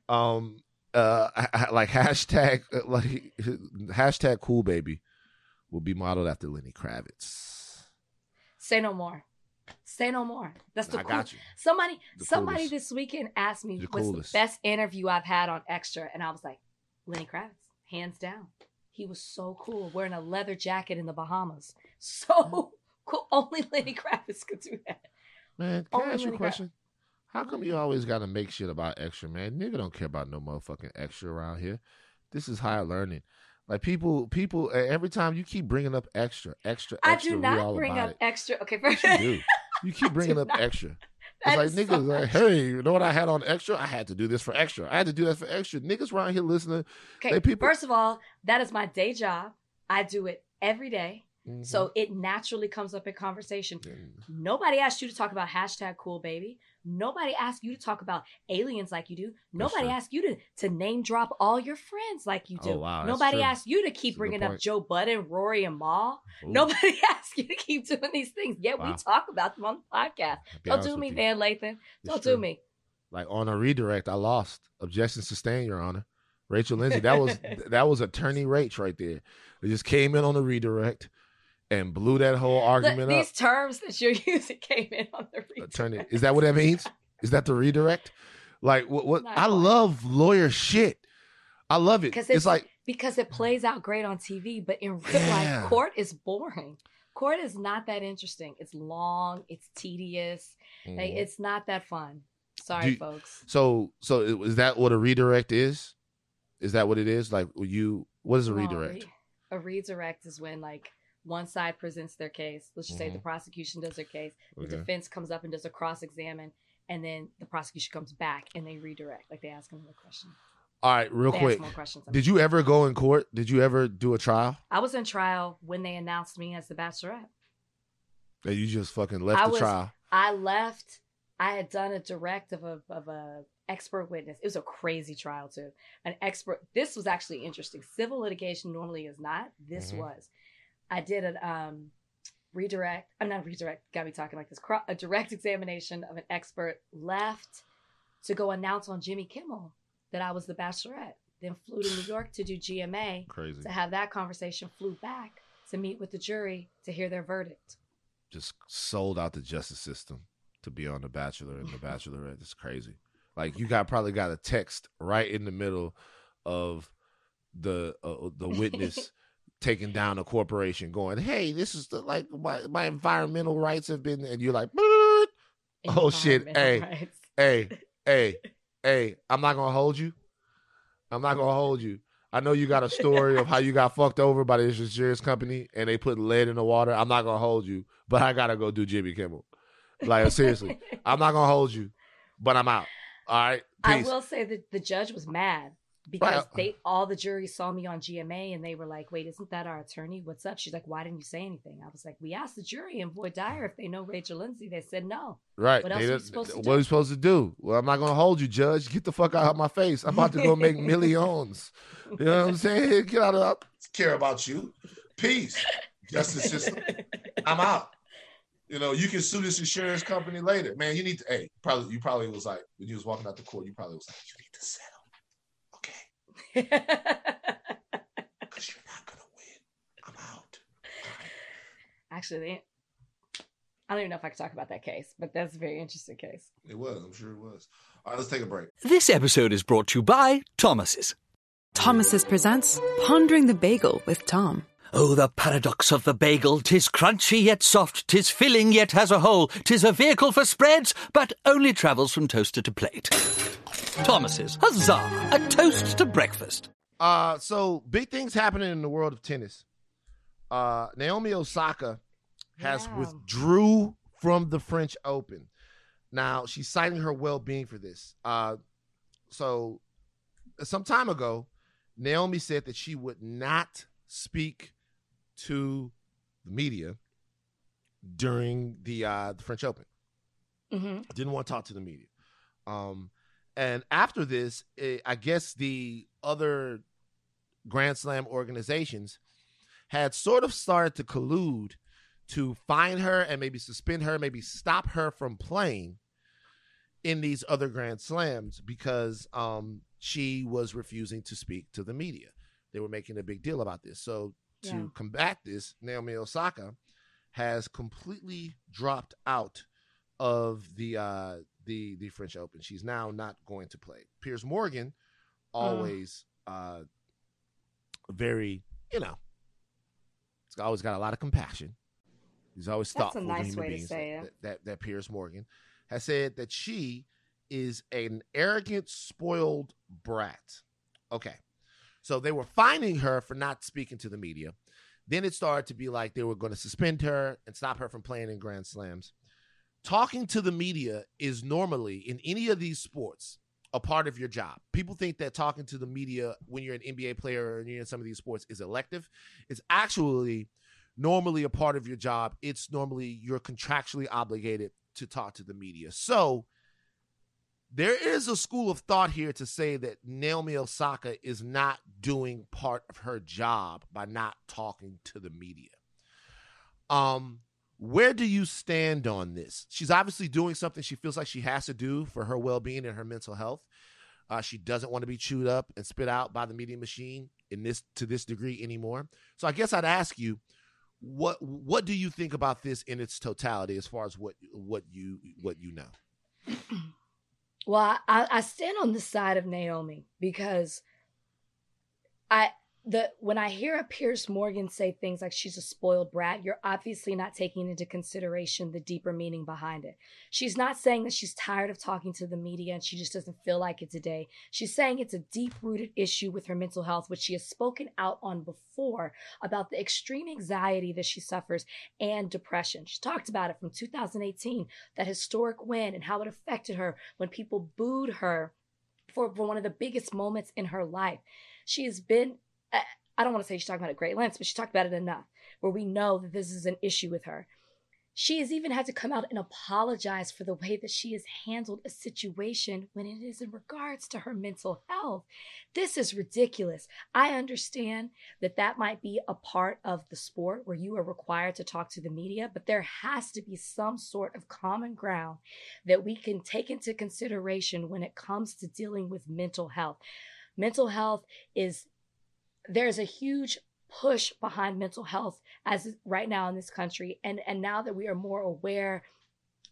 Um, uh, I- I- like hashtag uh, like hashtag cool baby will be modeled after Lenny Kravitz. Say no more. Say no more. That's the I cool- got you. Somebody, The somebody coolest. this weekend asked me The what's coolest. the best interview I've had on Extra, and I was like, Lenny Kravitz, hands down. He was so cool, wearing a leather jacket in the Bahamas. So cool. Only Lenny Kravitz could do that. Man, can I Only ask you a Lenny Kravitz. question? How come you always got to make shit about extra, man? Nigga don't care about no motherfucking extra around here. This is higher learning. Like people, people. Every time you keep bringing up extra, extra, extra. I do not bring up it. extra. Okay, first, you do. You keep bringing up not. extra. Like is so niggas, like, hey, you know what I had on extra? I had to do this for extra. I had to do that for extra. Niggas around here listening. Okay, They people- first of all, that is my day job. I do it every day. Mhm. So it naturally comes up in conversation. And Nobody asked you to talk about hashtag cool baby. Nobody asked you to talk about aliens like you do. Nobody asked you to, to name drop all your friends like you do. Oh, wow, Nobody asked you to keep good bringing up. Joe Budden, Rory, and Mal. Ooh, Nobody asked you to keep doing these things. Yet we talk about them on the podcast. Don't do me, you, Van Lathan. Don't do me. Like on a redirect, I lost. Objection sustained, Your Honor. Rachel Lindsay, that was that was attorney Rach right there. It just came in on the redirect and blew that whole argument these up. terms that you're using came in on the redirect. Attorney, is that what that means? Is that the redirect? Like what? what I quite. love lawyer shit. I love it. 'Cause It's, it's- like because it plays out great on TV, but in real Yeah. life, court is boring. Court is not that interesting. It's long. It's tedious. Like, Mhm. it's not that fun. Sorry, you- folks. so. So is that what a redirect is? Is that what it is? Like you? What is a No, redirect? re- a redirect is when like one side presents their case. Let's just say the Mhm. prosecution does their case. The Okay. defense comes up and does a cross examine, and then the prosecution comes back and they redirect, like they ask them a question. All right, real They quick. ask more questions. Did you ever go in court? Did you ever do a trial? I was in trial when they announced me as the Bachelorette. And you just fucking left I the was- trial? I left. I had done a direct of a of a expert witness. It was a crazy trial too. An expert. This was actually interesting. Civil litigation normally is not. This Mhm. was. I did a um redirect. I'm not redirect. Got me talking like this. A direct examination of an expert. Left to go announce on Jimmy Kimmel that I was the Bachelorette. Then flew to New York to do GMA Crazy. to have that conversation. Flew back to meet with the jury to hear their verdict. Just sold out the justice system to be on The Bachelor and The Bachelorette. It's crazy. Like you got probably got a text right in the middle of the uh, the witness taking down a corporation, going, "Hey, this is the, like my my environmental rights have been," and you're like, Oh, shit. Hey. rights. "Hey, hey, hey, I'm not gonna hold you. I'm not gonna hold you." I know you got a story of how you got fucked over by this insurance company and they put lead in the water. I'm not gonna hold you, but I gotta go do Jimmy Kimmel. Like seriously, I'm not gonna hold you, but I'm out. All right, I will say that the judge was mad because Right. they all the jury saw me on GMA and they were like, "Wait, isn't that our attorney? What's up?" She's like, "Why didn't you say anything?" I was like, "We asked the jury and voir dire if they know Rachel Lindsay. They said no." Right? What else They are you supposed to what do? are you supposed to do? Well, I'm not gonna hold you, Judge. Get the fuck out of my face. I'm about to go make millions. You know what I'm saying? Get out of I care about you. Peace. Justice system. I'm out. You know, you can sue this insurance company later. Man, you need to hey, probably you probably was like when you was walking out the court, you probably was like, you need to settle. Okay. Because you're not gonna win. I'm out. Actually, I don't even know if I can talk about that case, but that's a very interesting case. It was, I'm sure it was. All right, let's take a break. This episode is brought to you by Thomas's. Thomas's presents Pondering the Bagel with Tom. Oh, the paradox of the bagel! Tis crunchy yet soft, tis filling yet has a hole, tis a vehicle for spreads, but only travels from toaster to plate. Thomas's, huzzah! A toast to breakfast. Uh, so big things happening in the world of tennis. Uh, Naomi Osaka has Yeah. withdrew from the French Open. Now she's citing her well-being for this. Uh, so some time ago, Naomi said that she would not speak to the media during the uh, the French Open hmm didn't want to talk to the media. Um, and after this, eh, I guess the other Grand Slam organizations had sort of started to collude to fine her and maybe suspend her, maybe stop her from playing in these other Grand Slams because um, she was refusing to speak to the media. They were making a big deal about this. So to Yeah. combat this, Naomi Osaka has completely dropped out of the uh the the French Open. She's now not going to play. Piers Morgan always uh very, you know, he's always got a lot of compassion. He's always That's thoughtful nice to human way to say that, that that Piers Morgan has said that she is an arrogant, spoiled brat. Okay. So they were fining her for not speaking to the media. Then it started to be like they were going to suspend her and stop her from playing in Grand Slams. Talking to the media is normally in any of these sports a part of your job. People think that talking to the media when you're an NBA player or you're in some of these sports is elective. It's actually normally a part of your job. It's normally you're contractually obligated to talk to the media. So there is a school of thought here to say that Naomi Osaka is not doing part of her job by not talking to the media. Um, where do you stand on this? She's obviously doing something she feels like she has to do for her well-being and her mental health. Uh, she doesn't want to be chewed up and spit out by the media machine in this to this degree anymore. So I guess I'd ask you, what what do you think about this in its totality, as far as what what you what you know? Well, I, I stand on the side of Naomi because I the when I hear a Piers Morgan say things like she's a spoiled brat, you're obviously not taking into consideration the deeper meaning behind it. She's not saying that she's tired of talking to the media and she just doesn't feel like it today. She's saying it's a deep rooted issue with her mental health, which she has spoken out on before about the extreme anxiety that she suffers and depression. She talked about it from 2018, that historic win and how it affected her when people booed her for, for one of the biggest moments in her life. She has been I don't want to say she's talking about it great lengths, but she talked about it enough where we know that this is an issue with her. She has even had to come out and apologize for the way that she has handled a situation when it is in regards to her mental health. This is ridiculous. I understand that that might be a part of the sport where you are required to talk to the media, but there has to be some sort of common ground that we can take into consideration when it comes to dealing with mental health. Mental health is there's a huge push behind mental health as right now in this country and and now that we are more aware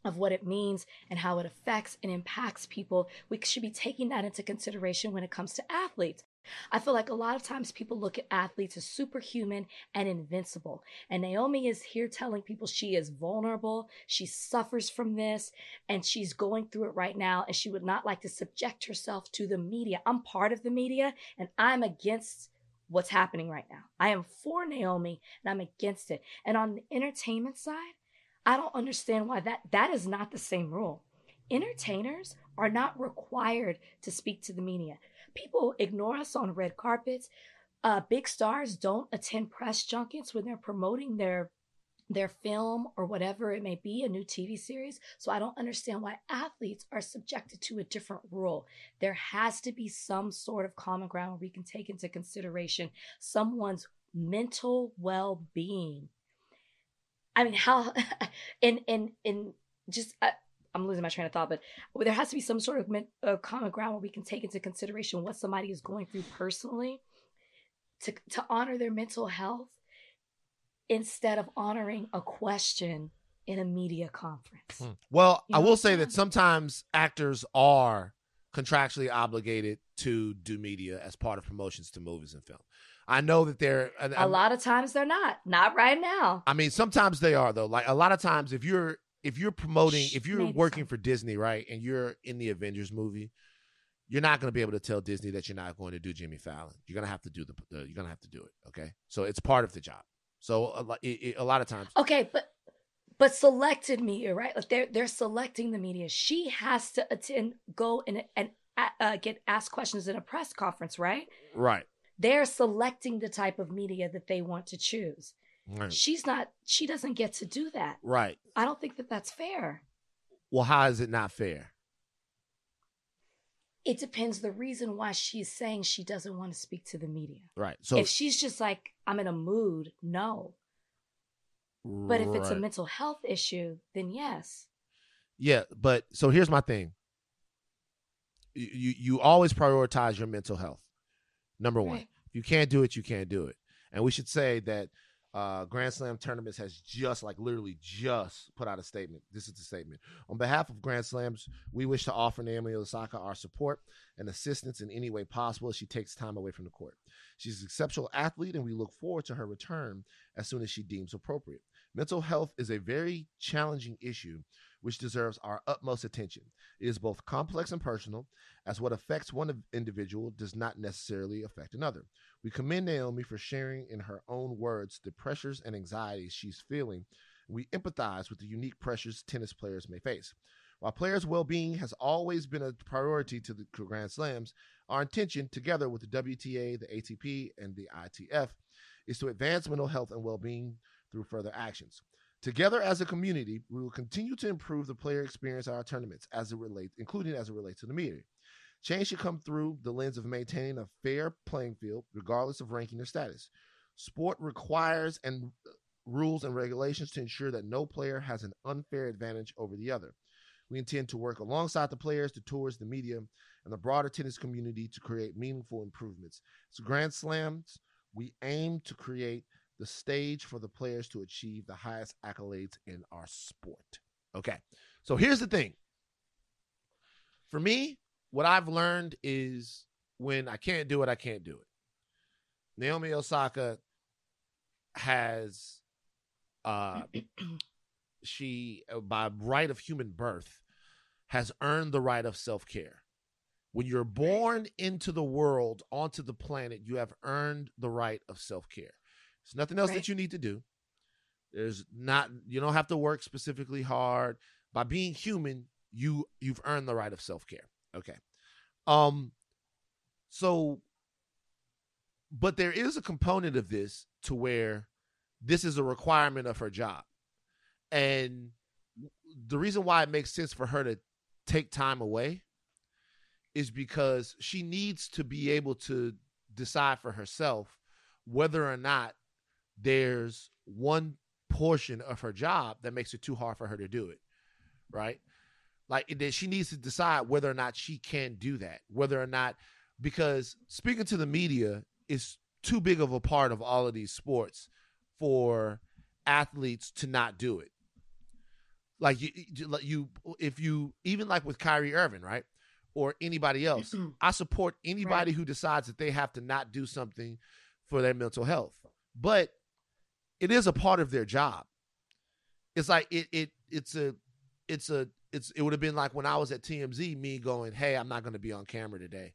of what it means and how it affects and impacts people we should be taking that into consideration when it comes to athletes I feel like a lot of times people look at athletes as superhuman and invincible. And Naomi is here telling people she is vulnerable, she suffers from this, and she's going through it right now. And she would not like to subject herself to the media. I'm part of the media and I'm against what's happening right now. I am for Naomi and I'm against it. And on the entertainment side, I don't understand why that that is not the same rule. Entertainers are not required to speak to the media. People ignore us on red carpets. Uh, big stars don't attend press junkets when they're promoting their their film or whatever it may be, a new TV series. So I don't understand why athletes are subjected to a different rule. There has to be some sort of common ground where we can take into consideration someone's mental well being. I mean, how, in, in, in just, uh, I'm losing my train of thought, but there has to be some sort of uh, common ground where we can take into consideration what somebody is going through personally to, to honor their mental health instead of honoring a question in a media conference. Hmm. Well, you know I will say that sometimes actors are contractually obligated to do media as part of promotions to movies and film. I know that they're a lot of times they're not. Not right now. I mean, sometimes they are though. Like a lot of times if you're if you're promoting, if you're Maybe working for Disney, right, and you're in the Avengers movie, you're not going to be able to tell Disney that you're not going to do Jimmy Fallon. You're going to have to do the, the you're going to have to do it, okay? So it's part of the job. So a, a lot of times. Okay, but but selected media, right? Like they're they're selecting the media. She has to attend, go and and uh, get asked questions in a press conference, right? Right. They're selecting the type of media that they want to choose. Right. She's not. She doesn't get to do that. Right. I don't think that that's fair. Well, how is it not fair? It depends the reason why she's saying she doesn't want to speak to the media. Right. So if she's just like, I'm in a mood, no. But if it's a mental health issue, then yes. Yeah, but so here's my thing. You you always prioritize your mental health. Number one. Right. If you can't do it, you can't do it. And we should say that uh, Grand Slam Tournaments has just, like, literally just put out a statement. This is the statement. On behalf of Grand Slams, we wish to offer Naomi Osaka our support and assistance in any way possible as she takes time away from the court. She's an exceptional athlete, and we look forward to her return as soon as she deems appropriate. Mental health is a very challenging issue which deserves our utmost attention. It is both complex and personal, as what affects one individual does not necessarily affect another. We commend Naomi for sharing in her own words the pressures and anxieties she's feeling. We empathize with the unique pressures tennis players may face. While players' well being has always been a priority to the Grand Slams, our intention, together with the WTA, the ATP, and the ITF, is to advance mental health and well being through further actions. Together as a community, we will continue to improve the player experience at our tournaments as it relates, including as it relates to the media. Change should come through the lens of maintaining a fair playing field, regardless of ranking or status. Sport requires and uh, rules and regulations to ensure that no player has an unfair advantage over the other. We intend to work alongside the players, the tours, the media, and the broader tennis community to create meaningful improvements. So, Grand Slams, we aim to create the stage for the players to achieve the highest accolades in our sport. Okay. So here's the thing. For me, what I've learned is when I can't do it, I can't do it. Naomi Osaka has uh she uh, by right of human birth has earned the right of self-care. When you're born into the world, onto the planet, you have earned the right of self-care. There's nothing else Right. that you need to do. There's not you don't have to work specifically hard. By being human, you you've earned the right of self-care. Okay. Um so but there is a component of this to where this is a requirement of her job. And the reason why it makes sense for her to take time away is because she needs to be able to decide for herself whether or not there's one portion of her job that makes it too hard for her to do it. Right? Like that she needs to decide whether or not she can do that, whether or not because speaking to the media is too big of a part of all of these sports for athletes to not do it. Like you, you- if you even like with Kyrie Irving, right, or anybody else, I support anybody who decides that they have to not do something for their mental health. But it is a part of their job. It's like it, it, it's a, it's a, it's. It would have been like when I was at TMZ, me going, "Hey, I'm not going to be on camera today."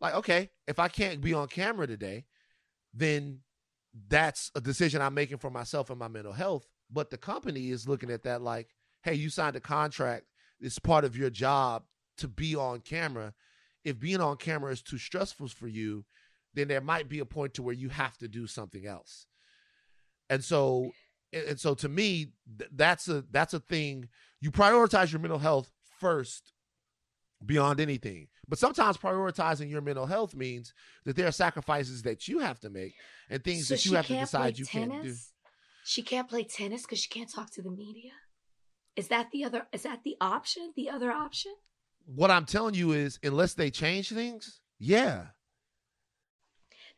Like, okay, if I can't be on camera today, then that's a decision I'm making for myself and my mental health. But the company is looking at that like, hey, you signed a contract. It's part of your job to be on camera. If being on camera is too stressful for you, then there might be a point to where you have to do something else. And so, and and so to me, th- that's a that's a thing. You prioritize your mental health first beyond anything. But sometimes prioritizing your mental health means that there are sacrifices that you have to make and things so that you have to decide you tennis? can't do. She can't play tennis because she can't talk to the media. Is that the other? Is that the option? The other option? What I'm telling you is, unless they change things, yeah,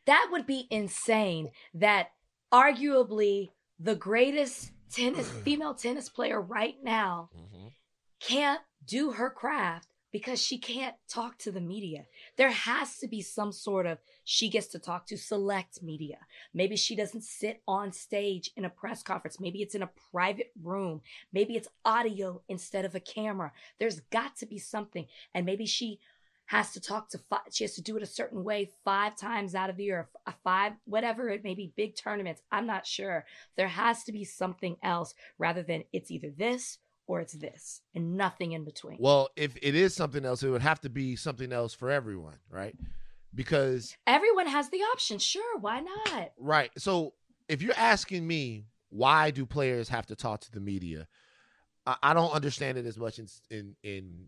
That would be insane. That arguably the greatest tennis female tennis player right now mm-hmm. can't do her craft because she can't talk to the media. There has to be some sort of she gets to talk to select media. Maybe she doesn't sit on stage in a press conference. Maybe it's in a private room. Maybe it's audio instead of a camera. There's got to be something. And maybe she has to talk to five, she has to do it a certain way five times out of the year, a five, whatever it may be, big tournaments. I'm not sure. There has to be something else rather than it's either this or it's this and nothing in between. Well, if it is something else, it would have to be something else for everyone, right? Because Everyone has the option. Sure, why not? right, so if you're asking me why do players have to talk to the media, I, I don't understand it as much in in in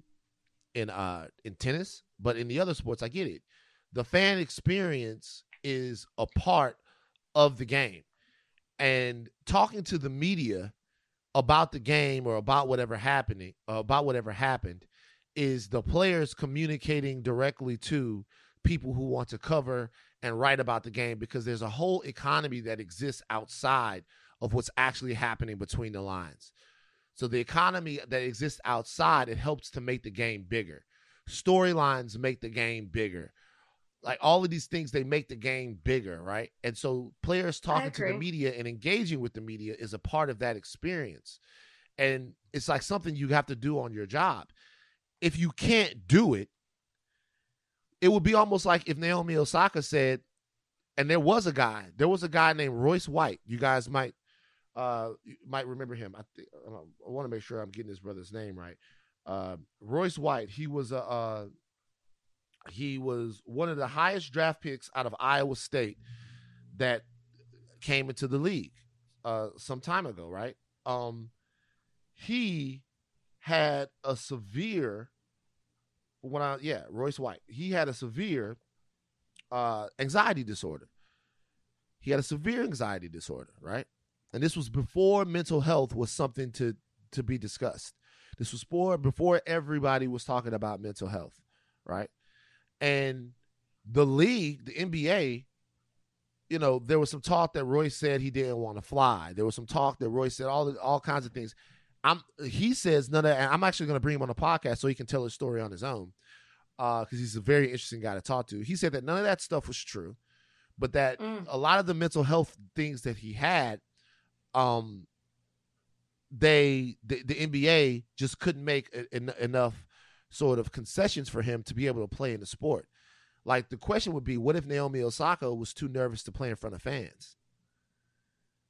in uh in tennis, but in the other sports, I get it. The fan experience is a part of the game, and talking to the media about the game or about whatever happening uh, about whatever happened is the players communicating directly to people who want to cover and write about the game because there's a whole economy that exists outside of what's actually happening between the lines. So the economy that exists outside it helps to make the game bigger. Storylines make the game bigger. Like all of these things they make the game bigger, right? And so players talking to the media and engaging with the media is a part of that experience. And it's like something you have to do on your job. If you can't do it, it would be almost like if Naomi Osaka said, and there was a guy, there was a guy named Royce White. You guys might uh you might remember him. I think I want to make sure I'm getting his brother's name right. Uh, Royce White. He was a uh, he was one of the highest draft picks out of Iowa State that came into the league uh, some time ago, right? Um, he had a severe when I yeah Royce White. He had a severe uh, anxiety disorder. He had a severe anxiety disorder, right? And this was before mental health was something to to be discussed. This was before before everybody was talking about mental health, right? And the league, the NBA, you know, there was some talk that Roy said he didn't want to fly. There was some talk that Roy said all all kinds of things. I'm he says none of I'm actually going to bring him on the podcast so he can tell his story on his own, because he's a very interesting guy to talk to. He said that none of that stuff was true, but that Mm. a lot of the mental health things that he had, um, they the, the NBA just couldn't make en- enough sort of concessions for him to be able to play in the sport. Like the question would be, what if Naomi Osaka was too nervous to play in front of fans?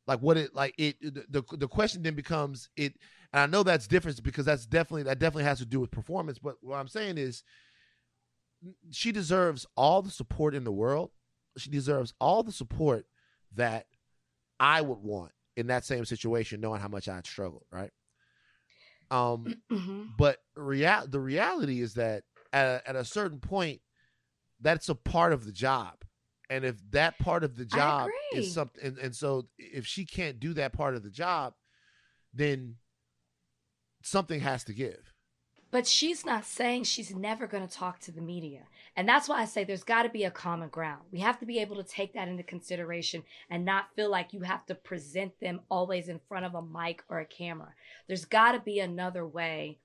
Like what it like it the, the question then becomes it and I know that's different because that's definitely that definitely has to do with performance, but what I'm saying is she deserves all the support in the world. She deserves all the support that I would want in that same situation, knowing how much I'd struggled, right? Um, Mhm. but real the reality is that at a, at a certain point, that's a part of the job, and if that part of the job is something, and, and so if she can't do that part of the job, then something has to give. But she's not saying she's never going to talk to the media. And that's why I say there's got to be a common ground. We have to be able to take that into consideration and not feel like you have to present them always in front of a mic or a camera. There's got to be another way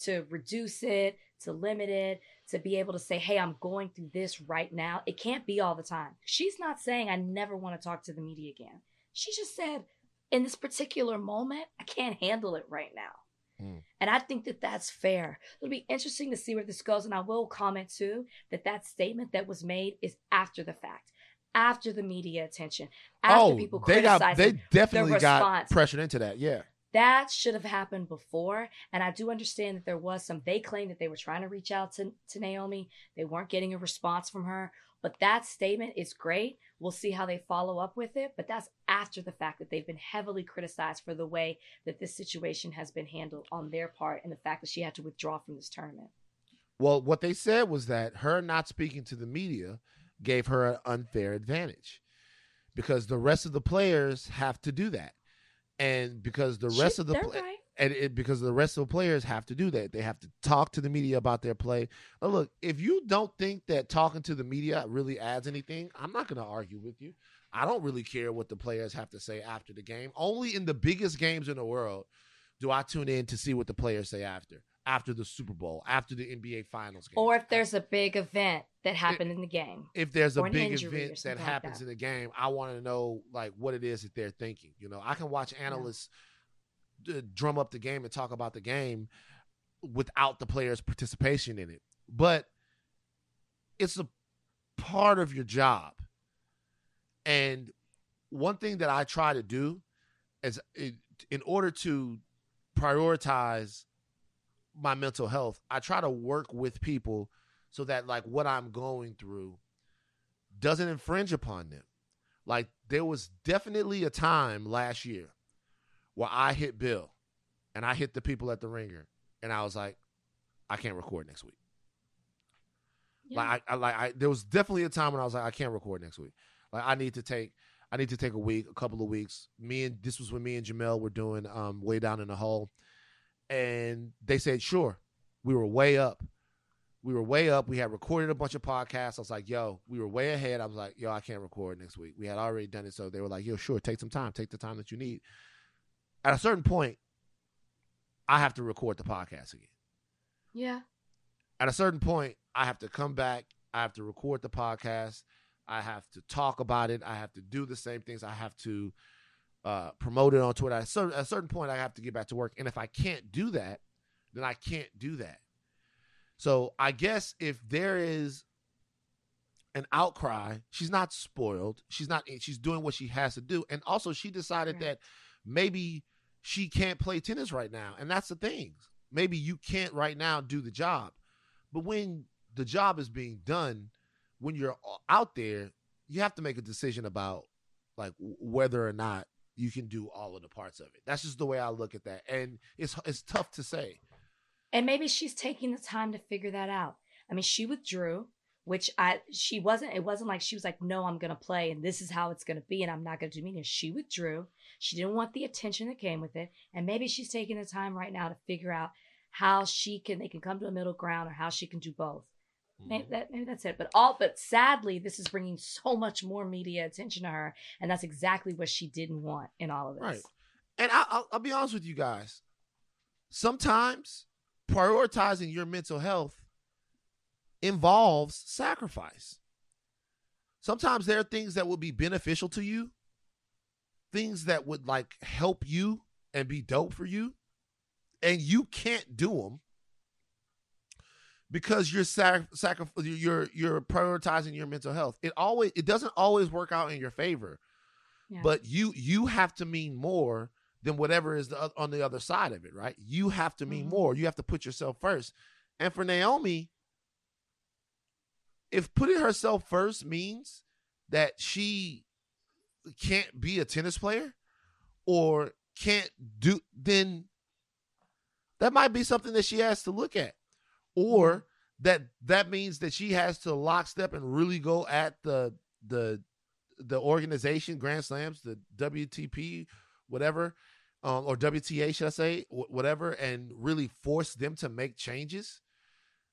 to reduce it, to limit it, to be able to say, hey, I'm going through this right now. It can't be all the time. She's not saying I never want to talk to the media again. She just said, in this particular moment, I can't handle it right now. Mm. And I think that that's fair. It'll be interesting to see where this goes. And I will comment too that that statement that was made is after the fact, after the media attention, after oh, people they got they definitely got response. pressured into that. Yeah. that should have happened before. And I do understand that there was some, they claimed that they were trying to reach out to, to Naomi. They weren't getting a response from her. But that statement is great. We'll see how they follow up with it. But that's after the fact that they've been heavily criticized for the way that this situation has been handled on their part and the fact that she had to withdraw from this tournament. Well, what they said was that her not speaking to the media gave her an unfair advantage because the rest of the players have to do that. And because the rest She- of the they're right. And it, because the rest of the players have to do that. They have to talk to the media about their play. Now, look, if you don't think that talking to the media really adds anything, I'm not going to argue with you. I don't really care what the players have to say after the game. Only in the biggest games in the world do I tune in to see what the players say after, after the Super Bowl, after the NBA Finals game, Or if there's a big event that happened in the game. if there's a big event that something like happens that. in the game, I want to know like what it is that they're thinking. You know, I can watch analysts d- drum up the game and talk about the game without the players' participation in it, but it's a part of your job. And one thing that I try to do is in order to prioritize my mental health, I try to work with people so that like what I'm going through doesn't infringe upon them. Like there was definitely a time last year where I hit Bill and I hit the people at the ringer and I was like, I can't record next week. Like I, I like I there was definitely a time when I was like, I can't record next week. Like I need to take I need to take a week, a couple of weeks. Me and this was when me and Jemele were doing um way down in the hole. And they said, sure. We were way up. We were way up. We had recorded a bunch of podcasts. I was like, yo, we were way ahead. I was like, yo, I can't record next week. We had already done it. So they were like, yo, sure, take some time. Take the time that you need. At a certain point, I have to record the podcast again yeah. at a certain point, I have to come back. I have to record the podcast. I have to talk about it. I have to do the same things. I have to uh, promote it on Twitter. At a, certain, at a certain point, I have to get back to work. And if I can't do that, then I can't do that. So I guess if there is an outcry, she's not spoiled. She's not. She's doing what she has to do. And also, she decided Right. that maybe she can't play tennis right now, and that's the thing. Maybe you can't right now do the job, but when the job is being done, when you're out there, you have to make a decision about like whether or not you can do all of the parts of it. That's just the way I look at that, and it's it's tough to say. And maybe she's taking the time to figure that out. I mean, she withdrew, which I she wasn't. It wasn't like she was like, "No, I'm gonna play, and this is how it's gonna be, and I'm not gonna do meetings." She withdrew. She didn't want the attention that came with it, and maybe she's taking the time right now to figure out how she can they can come to a middle ground or how she can do both. Maybe, mm-hmm. that, maybe that's it. But all but sadly, this is bringing so much more media attention to her, and that's exactly what she didn't want in all of this. Right. And I, I'll, I'll be honest with you guys. Sometimes prioritizing your mental health involves sacrifice. sometimes there are things that would be beneficial to you, things that would like help you and be dope for you, and you can't do them because you're sac- sacri- you're you're prioritizing your mental health. It always it doesn't always work out in your favor, Yeah. but you you have to mean more than whatever is the, on the other side of it, right? You have to mean Mhm. more. You have to put yourself first. And for Naomi, if putting herself first means that she can't be a tennis player or can't do then that might be something that she has to look at. Or that that means that she has to lockstep and really go at the the the organization grand slams the wtp whatever um, or wta should i say whatever and really force them to make changes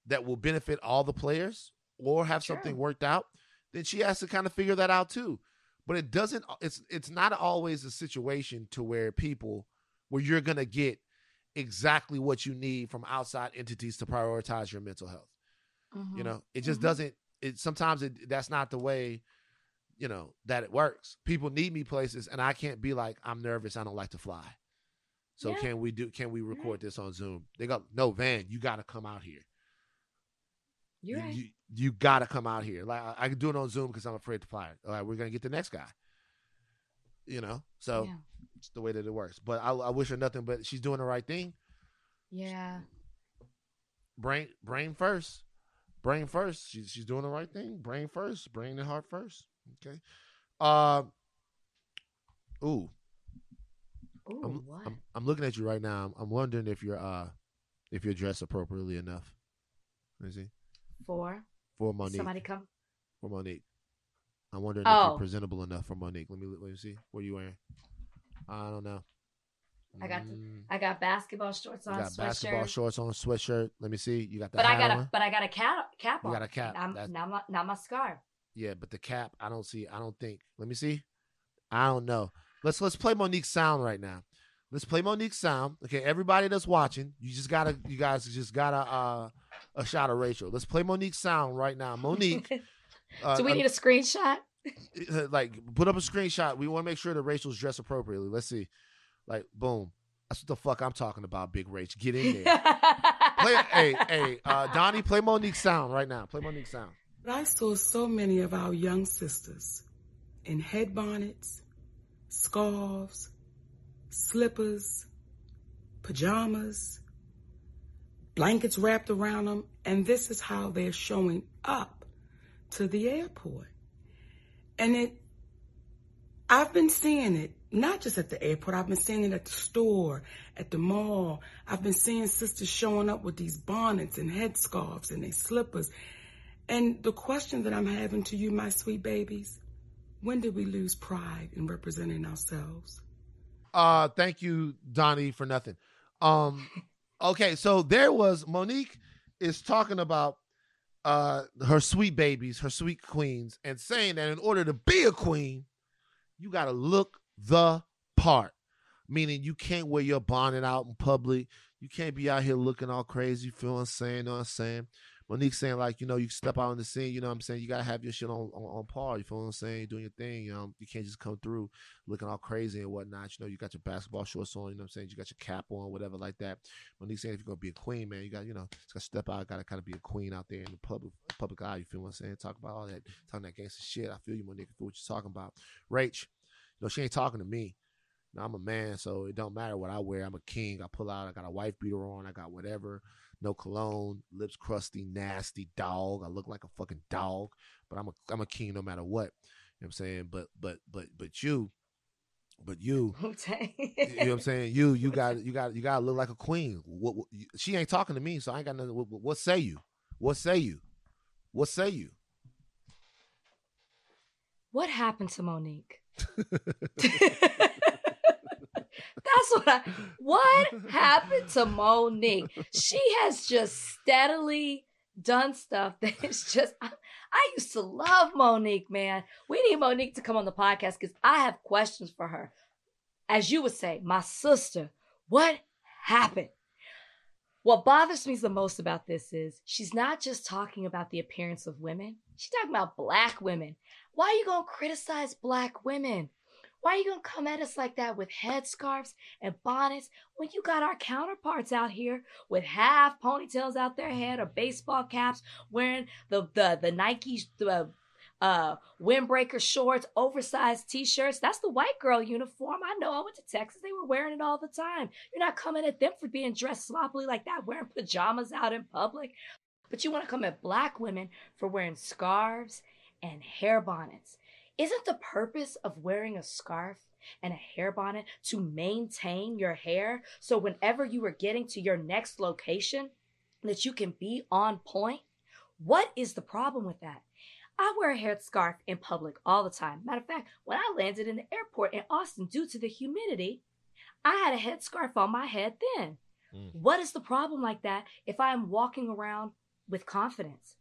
that will benefit all the players or have Sure. something worked out then she has to kind of figure that out too but it doesn't it's it's not always a situation to where people where you're gonna get exactly what you need from outside entities to prioritize your mental health you Mhm. know it just Mhm. doesn't it sometimes it that's not the way you know that it works people need me places and i can't be like i'm nervous i don't like to fly so Yeah. can we do can we record this on zoom they go no van you got to come out here You're you, right. you, you got to come out here. Like I, I can do it on zoom because i'm afraid to fly all right we're gonna get the next guy you know? So yeah. it's the way that it works. But I, I wish her nothing but she's doing the right thing. Yeah. brain brain first. Brain first. She's, she's doing the right thing. Brain first. Brain and heart first. Okay. Uh, ooh. Ooh, I'm, what? I'm, I'm looking at you right now. I'm, I'm wondering if you're uh if you're dressed appropriately enough. Let me see For for Mo'Nique somebody come. for Mo'Nique i'm wondering if Oh. you're presentable enough for Mo'Nique let me let me see what are you wearing i don't know I got the- Mm, I got basketball shorts you on, got basketball sweatshirt. shorts on sweatshirt let me see you got the But I got on. a but I got a cap cap You on. got a cap. That's- not my not my scarf. Yeah, but the cap, I don't see. I don't think. Let me see. I don't know. Let's let's play Mo'Nique's sound right now. Let's play Mo'Nique's sound. Okay, everybody that's watching, you just gotta, you guys just gotta uh a shot of Rachel. Let's play Mo'Nique's sound right now. Mo'Nique, uh, so we need a screenshot. uh, like put up a screenshot. We want to make sure that Rachel's dressed appropriately. Let's see. Like boom. That's what the fuck I'm talking about, Big Rach. Get in there. play, hey, hey, uh, Donnie, play Mo'Nique's sound right now. Play Mo'Nique's sound. But I saw so many of our young sisters in head bonnets, scarves, slippers, pajamas, blankets wrapped around them, and this is how they're showing up to the airport. And it, I've been seeing it, not just at the airport, I've been seeing it at the store, at the mall. I've been seeing sisters showing up with these bonnets and headscarves and their slippers. And the question that I'm having to you, my sweet babies, when did we lose pride in representing ourselves? Uh, thank you, Donnie, for nothing. Um, okay, so there was Mo'Nique is talking about uh her sweet babies, her sweet queens, and saying that in order to be a queen, you got to look the part. Meaning you can't wear your bonnet out in public. You can't be out here looking all crazy, feeling I'm saying, know what I'm saying? Mo'Nique saying like, you know, you step out on the scene, you know what I'm saying? You gotta have your shit on, on, on par, you feel what I'm saying? Doing your thing, you know, you can't just come through looking all crazy and whatnot. You know, you got your basketball shorts on, you know what I'm saying? You got your cap on, whatever like that. Mo'Nique saying if you're gonna be a queen, man, you got, you know, just gotta step out, gotta kinda be a queen out there in the public public eye, you feel what I'm saying? Talk about all that, talking that gangster shit. I feel you, Mo'Nique, I feel what you're talking about. Rach, you know, she ain't talking to me. Now, I'm a man, so it don't matter what I wear. I'm a king. I pull out. I got a wife beater on. I got whatever. No cologne. Lips crusty, nasty dog. I look like a fucking dog, but I'm a I'm a king no matter what. You know what I'm saying? But but but but you, but you, you know what I'm saying? You you got you got you got to look like a queen. What, what she ain't talking to me, so I ain't got nothing. What, what- what say you? What say you? What say you? What happened to Mo'Nique? That's what I. What happened to Mo'Nique? She has just steadily done stuff that is just. I, I used to love Mo'Nique, man. We need Mo'Nique to come on the podcast because I have questions for her. As you would say, my sister, what happened? What bothers me the most about this is she's not just talking about the appearance of women, she's talking about black women. Why are you going to criticize black women? Why are you to come at us like that with headscarves and bonnets when you got our counterparts out here with half ponytails out their head or baseball caps wearing the the the Nike the uh windbreaker shorts, oversized t-shirts. That's the white girl uniform. I know I went to Texas. They were wearing it all the time. You're not coming at them for being dressed sloppily like that, wearing pajamas out in public. But you want to come at black women for wearing scarves and hair bonnets. Isn't the purpose of wearing a scarf and a hair bonnet to maintain your hair so whenever you are getting to your next location that you can be on point? What is the problem with that? I wear a hair scarf in public all the time. Matter of fact, when I landed in the airport in Austin due to the humidity, I had a headscarf on my head then. Mm. What is the problem like that if I'm walking around with confidence?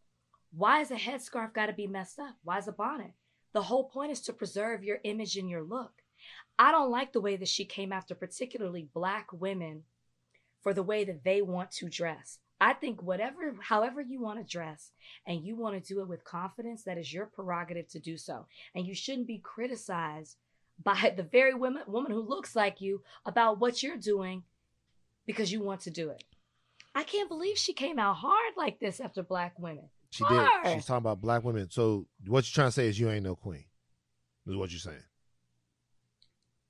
Why is a headscarf got to be messed up? Why is a bonnet? The whole point is to preserve your image and your look. I don't like the way that she came after particularly black women for the way that they want to dress. I think whatever, however you want to dress and you want to do it with confidence, that is your prerogative to do so. And you shouldn't be criticized by the very woman, woman who looks like you about what you're doing because you want to do it. I can't believe she came out hard like this after black women. She did. She's talking about black women. So what you're trying to say is you ain't no queen. Is what you're saying.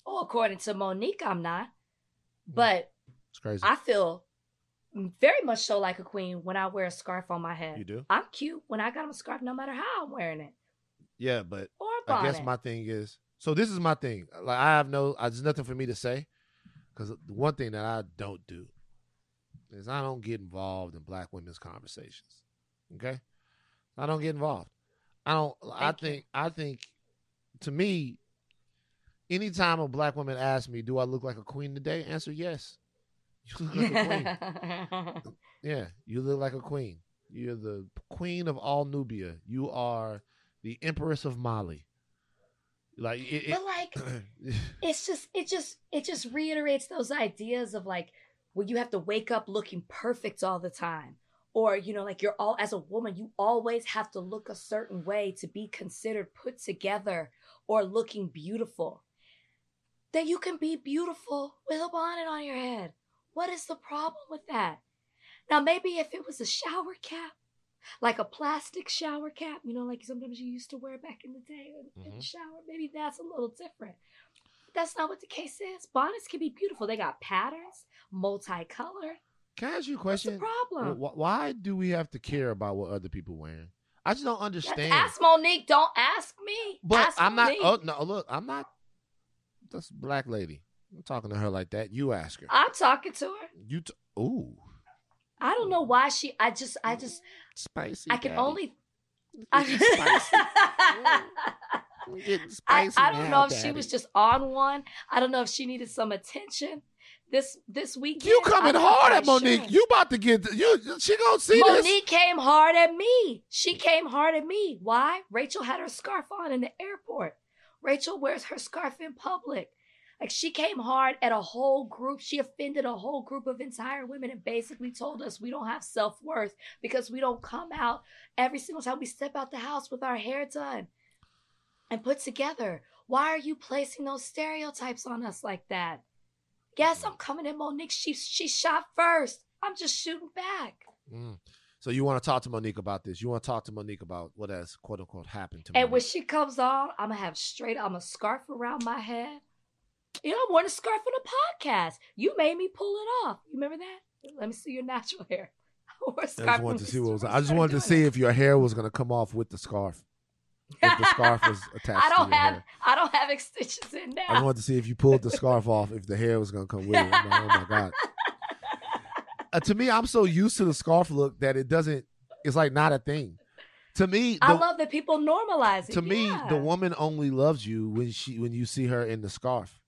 Oh, according to Mo'Nique, I'm not. Mm. But It's crazy. I feel very much so like a queen when I wear a scarf on my head. You do? I'm cute when I got a scarf, no matter how I'm wearing it. yeah, but Or a bonnet. I guess my thing is so this is my thing. Like I have no I, there's nothing for me to say because the one thing that I don't do is I don't get involved in black women's conversations. Okay? I don't get involved. I don't I Thank you. think I think to me anytime a black woman asks me, "Do I look like a queen today?" Answer yes. You look like a queen. Yeah, you look like a queen. You're the queen of all Nubia. You are the empress of Mali. Like it, but like it's just it just it just reiterates those ideas of like well, you have to wake up looking perfect all the time or you know like you're all as a woman you always have to look a certain way to be considered put together or looking beautiful that you can be beautiful with a bonnet on your head what is the problem with that now maybe if it was a shower cap like a plastic shower cap, you know, like sometimes you used to wear back in the day in, in the mm-hmm. shower. Maybe that's a little different. But that's not what the case is. Bonnets can be beautiful. They got patterns, multicolored. Can I ask you a What's the question? problem? Wh- Why do we have to care about what other people wearing? I just don't understand. ask Mo'Nique. Don't ask me. but Ask I'm not. Oh, Mo'Nique. Oh no! Look, I'm not. That's black lady. I'm talking to her like that. You ask her. I'm talking to her. You. T- Ooh, I don't know why she. I just. I just. spicy. I can daddy. only. Getting spicy. Getting I, spicy I don't now, know if she was just on one. I don't know if she needed some attention this this weekend. You coming hard at Mo'Nique? sure. You about to get you? She gonna see this? Mo'Nique came hard at me. She came hard at me. Why? Rachel had her scarf on in the airport. Rachel wears her scarf in public. Like she came hard at a whole group. She offended a whole group of entire women and basically told us we don't have self worth because we don't come out every single time we step out the house with our hair done and put together. Why are you placing those stereotypes on us like that? Yes, I'm coming at Mo'Nique. She she shot first. I'm just shooting back. Mm. So you want to talk to Mo'Nique about this? You want to talk to Mo'Nique about what has quote unquote happened to me? And when she comes on, I'm gonna have straight. I'm a scarf around my head. You know, I'm wearing a scarf for the podcast. You made me pull it off. You remember that? Let me see your natural hair. I wore a I just wanted to see what was. I just wanted to see it. if your hair was gonna come off with the scarf. If the scarf was attached I don't have. hair. I don't have extensions in now. I wanted to see if you pulled the scarf off, if the hair was gonna come with it. I'm like, oh my god. Uh, to me, I'm so used to the scarf look that it doesn't. It's like not a thing. To me, I love that people normalize it. to me, yeah. the woman only loves you when she when you see her in the scarf.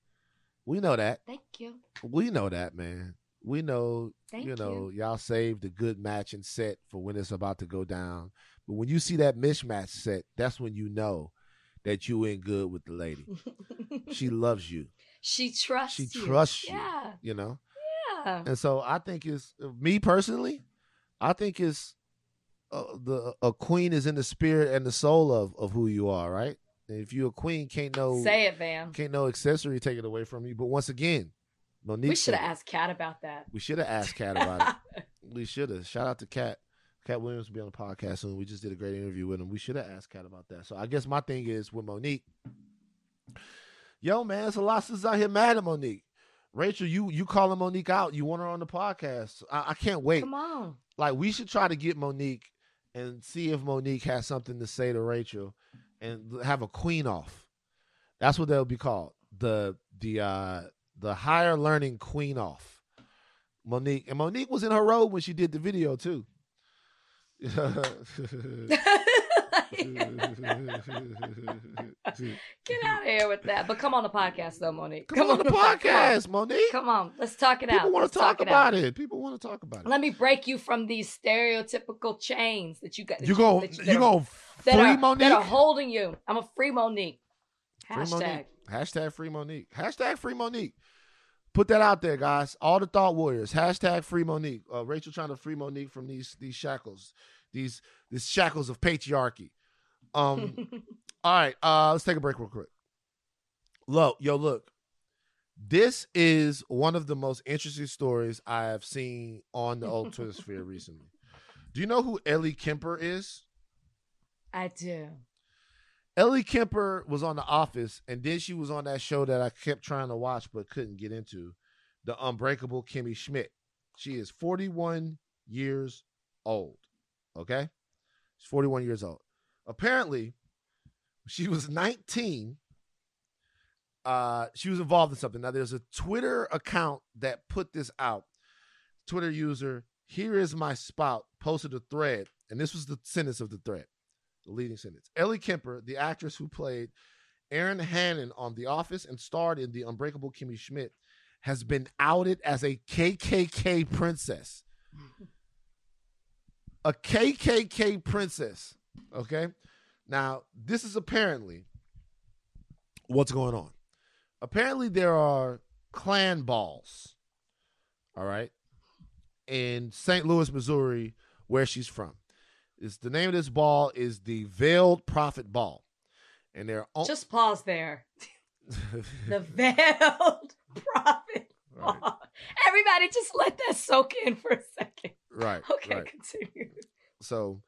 We know that. Thank you. We know that, man. We know, Thank you know, you. y'all saved a good matching set for when it's about to go down. But when you see that mismatch set, that's when you know that you in good with the lady. She loves you. she trusts. You. She trusts you. Yeah. You know. Yeah. And so I think it's me personally. I think it's uh, the a queen is in the spirit and the soul of of who you are, right? And if you're a queen, can't no Say it, Van. can't no accessory take it away from you. But once again, Mo'Nique, We should have asked Katt about that. We should have asked Katt about it. We should have. Shout out to Katt. Katt Williams will be on the podcast soon. We just did a great interview with him. We should have asked Katt about that. So I guess my thing is with Mo'Nique. Yo, man, it's a lot of sisters out here mad at Mo'Nique. Rachel, you you calling Mo'Nique out. You want her on the podcast. I, I can't wait. Come on. Like we should try to get Mo'Nique and see if Mo'Nique has something to say to Rachel and have a queen off. That's what they'll be called. The the uh the higher learning queen off. Mo'Nique and Mo'Nique was in her robe when she did the video too. Get out of here with that. But come on the podcast though, Mo'Nique. Come, on the podcast, Mo'Nique. Come on. Let's talk it out. People want to talk, it about out. it. People want to talk about it. Let me break you from these stereotypical chains that you got. that You go. You are- go free are, Mo'Nique. that are holding you. I'm a free Mo'Nique. Hashtag. Free Mo'Nique. Hashtag free Mo'Nique. Hashtag free Mo'Nique. Put that out there, guys. All the thought warriors. Hashtag free Mo'Nique. Uh, Rachel trying to free Mo'Nique from these these shackles, these these shackles of patriarchy. Um. all right. Uh. Let's take a break real quick. Look, yo, look. This is one of the most interesting stories I have seen on the old Twitter sphere recently. Do you know who Ellie Kemper is? I do. Ellie Kemper was on The Office, and then she was on that show that I kept trying to watch but couldn't get into, The Unbreakable Kimmy Schmidt. She is 41 years old. Okay? She's 41 years old. Apparently, she was 19. Uh, she was involved in something. Now, there's a Twitter account that put this out. Twitter user, here is my spout, posted a thread, and this was the sentence of the thread the leading sentence. Ellie Kemper, the actress who played Erin Hannon on The Office and starred in The Unbreakable Kimmy Schmidt, has been outed as a KKK princess. A KKK princess. Okay. Now, this is apparently what's going on. Apparently, there are Klan balls. All right. In St. Louis, Missouri, where she's from. Is the name of this ball is the Veiled Prophet Ball, and they're on- Just pause there. The veiled prophet. right, ball. Everybody, just let that soak in for a second. right, Okay, right. continue. So,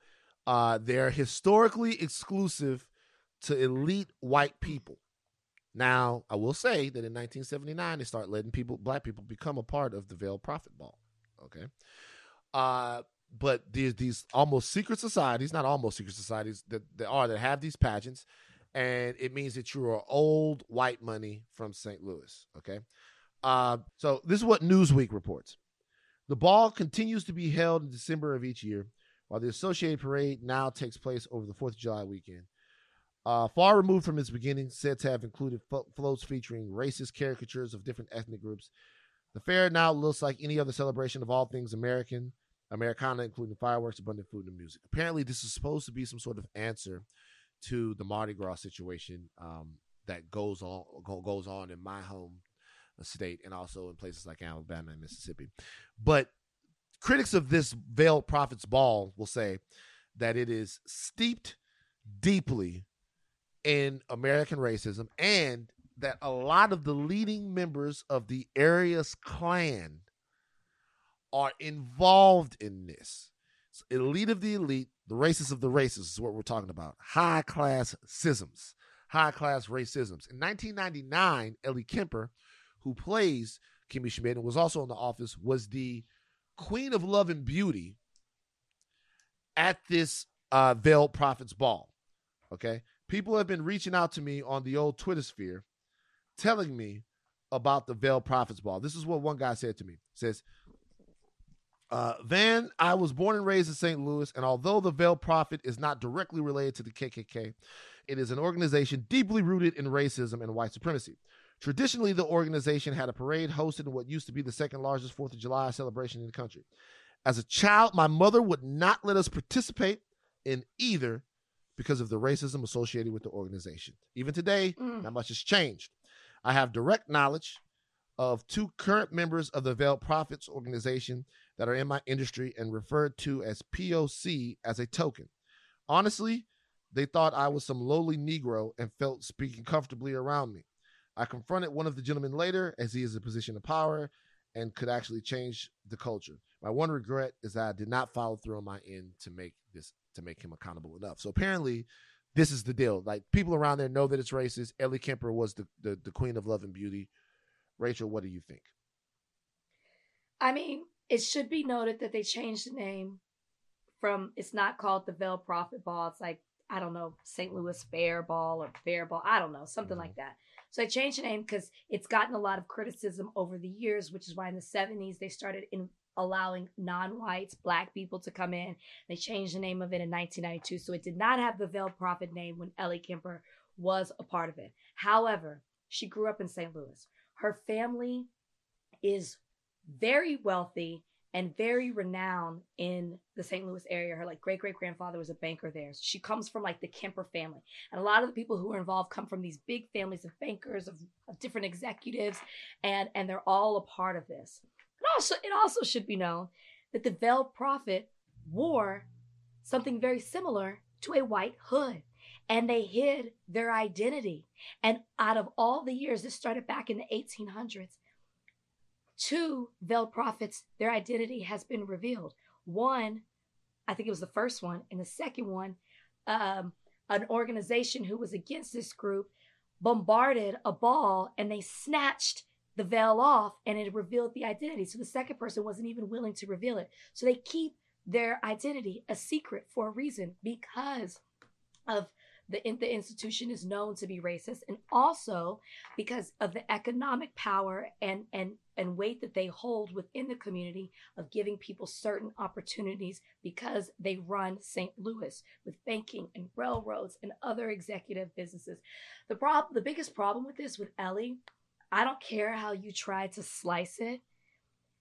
uh, they're historically exclusive to elite white people. Now, I will say that in 1979, they start letting people, black people, become a part of the Veiled Prophet Ball. Okay, uh, but there's these almost secret societies, not almost secret societies that, that are that have these pageants, and it means that you are old white money from St. Louis. Okay, uh, so this is what Newsweek reports. The ball continues to be held in December of each year, while the Associated Parade now takes place over the Fourth of July weekend. Uh, far removed from its beginning, said to have included flo- floats featuring racist caricatures of different ethnic groups. The fair now looks like any other celebration of all things American, Americana, including fireworks, abundant food, and music. Apparently, this is supposed to be some sort of answer to the Mardi Gras situation um, that goes on goes on in my home state and also in places like Alabama and Mississippi. But critics of this veiled prophets ball will say that it is steeped deeply in American racism and that a lot of the leading members of the Arius clan are involved in this. So elite of the elite, the racists of the racists is what we're talking about. High class sisms, high class racisms. In 1999, Ellie Kemper, who plays Kimmy Schmidt and was also in the office, was the queen of love and beauty at this uh, Veiled Prophets Ball. Okay. People have been reaching out to me on the old Twitter sphere telling me about the Veiled Prophets Ball. This is what one guy said to me. says, uh, Van, I was born and raised in St. Louis, and although the Veil Prophet is not directly related to the KKK, it is an organization deeply rooted in racism and white supremacy. Traditionally, the organization had a parade hosted in what used to be the second largest Fourth of July celebration in the country. As a child, my mother would not let us participate in either because of the racism associated with the organization. Even today, Mm. not much has changed. I have direct knowledge of two current members of the Veiled Prophets organization that are in my industry and referred to as POC as a token. Honestly, they thought I was some lowly Negro and felt speaking comfortably around me. I confronted one of the gentlemen later as he is in a position of power and could actually change the culture. My one regret is that I did not follow through on my end to make this to make him accountable enough. So apparently this is the deal. Like people around there know that it's racist. Ellie Kemper was the, the, the queen of love and beauty. Rachel, what do you think? I mean, it should be noted that they changed the name from it's not called the Veil Prophet Ball. It's like, I don't know, St. Louis Fair Ball or Fair Ball. I don't know, something Mhm. like that. So I changed the name because it's gotten a lot of criticism over the years, which is why in the 70s they started in allowing non-whites, black people to come in. They changed the name of it in 1992. So it did not have the Veil Prophet name when Ellie Kemper was a part of it. However, she grew up in St. Louis. Her family is very wealthy and very renowned in the St. Louis area. Her like great great grandfather was a banker there. She comes from like the Kemper family, and a lot of the people who are involved come from these big families of bankers of, of different executives, and and they're all a part of this. And also, it also should be known that the veiled prophet wore something very similar to a white hood. And they hid their identity. And out of all the years, this started back in the 1800s, two veiled prophets, their identity has been revealed. One, I think it was the first one, and the second one, um, an organization who was against this group bombarded a ball and they snatched the veil off and it revealed the identity. So the second person wasn't even willing to reveal it. So they keep their identity a secret for a reason because of the, the institution is known to be racist and also because of the economic power and and and weight that they hold within the community of giving people certain opportunities because they run St. Louis with banking and railroads and other executive businesses. The problem the biggest problem with this with Ellie, I don't care how you try to slice it.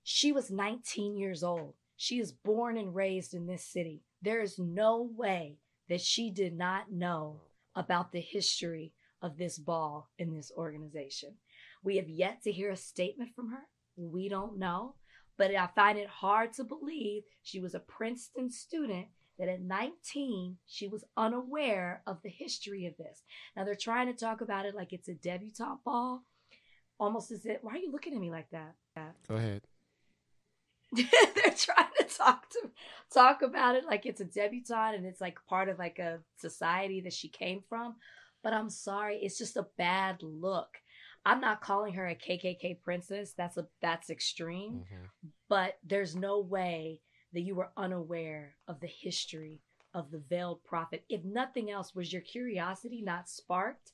She was 19 years old. She is born and raised in this city. There is no way that she did not know about the history of this ball in this organization. We have yet to hear a statement from her. We don't know. But I find it hard to believe she was a Princeton student that at 19 she was unaware of the history of this. Now they're trying to talk about it like it's a debutante ball. Almost as if, why are you looking at me like that? Go ahead. they're trying to talk to talk about it like it's a debutante and it's like part of like a society that she came from. But I'm sorry, it's just a bad look. I'm not calling her a KKK princess. That's a that's extreme. Mhm. But there's no way that you were unaware of the history of the veiled prophet. If nothing else, was your curiosity not sparked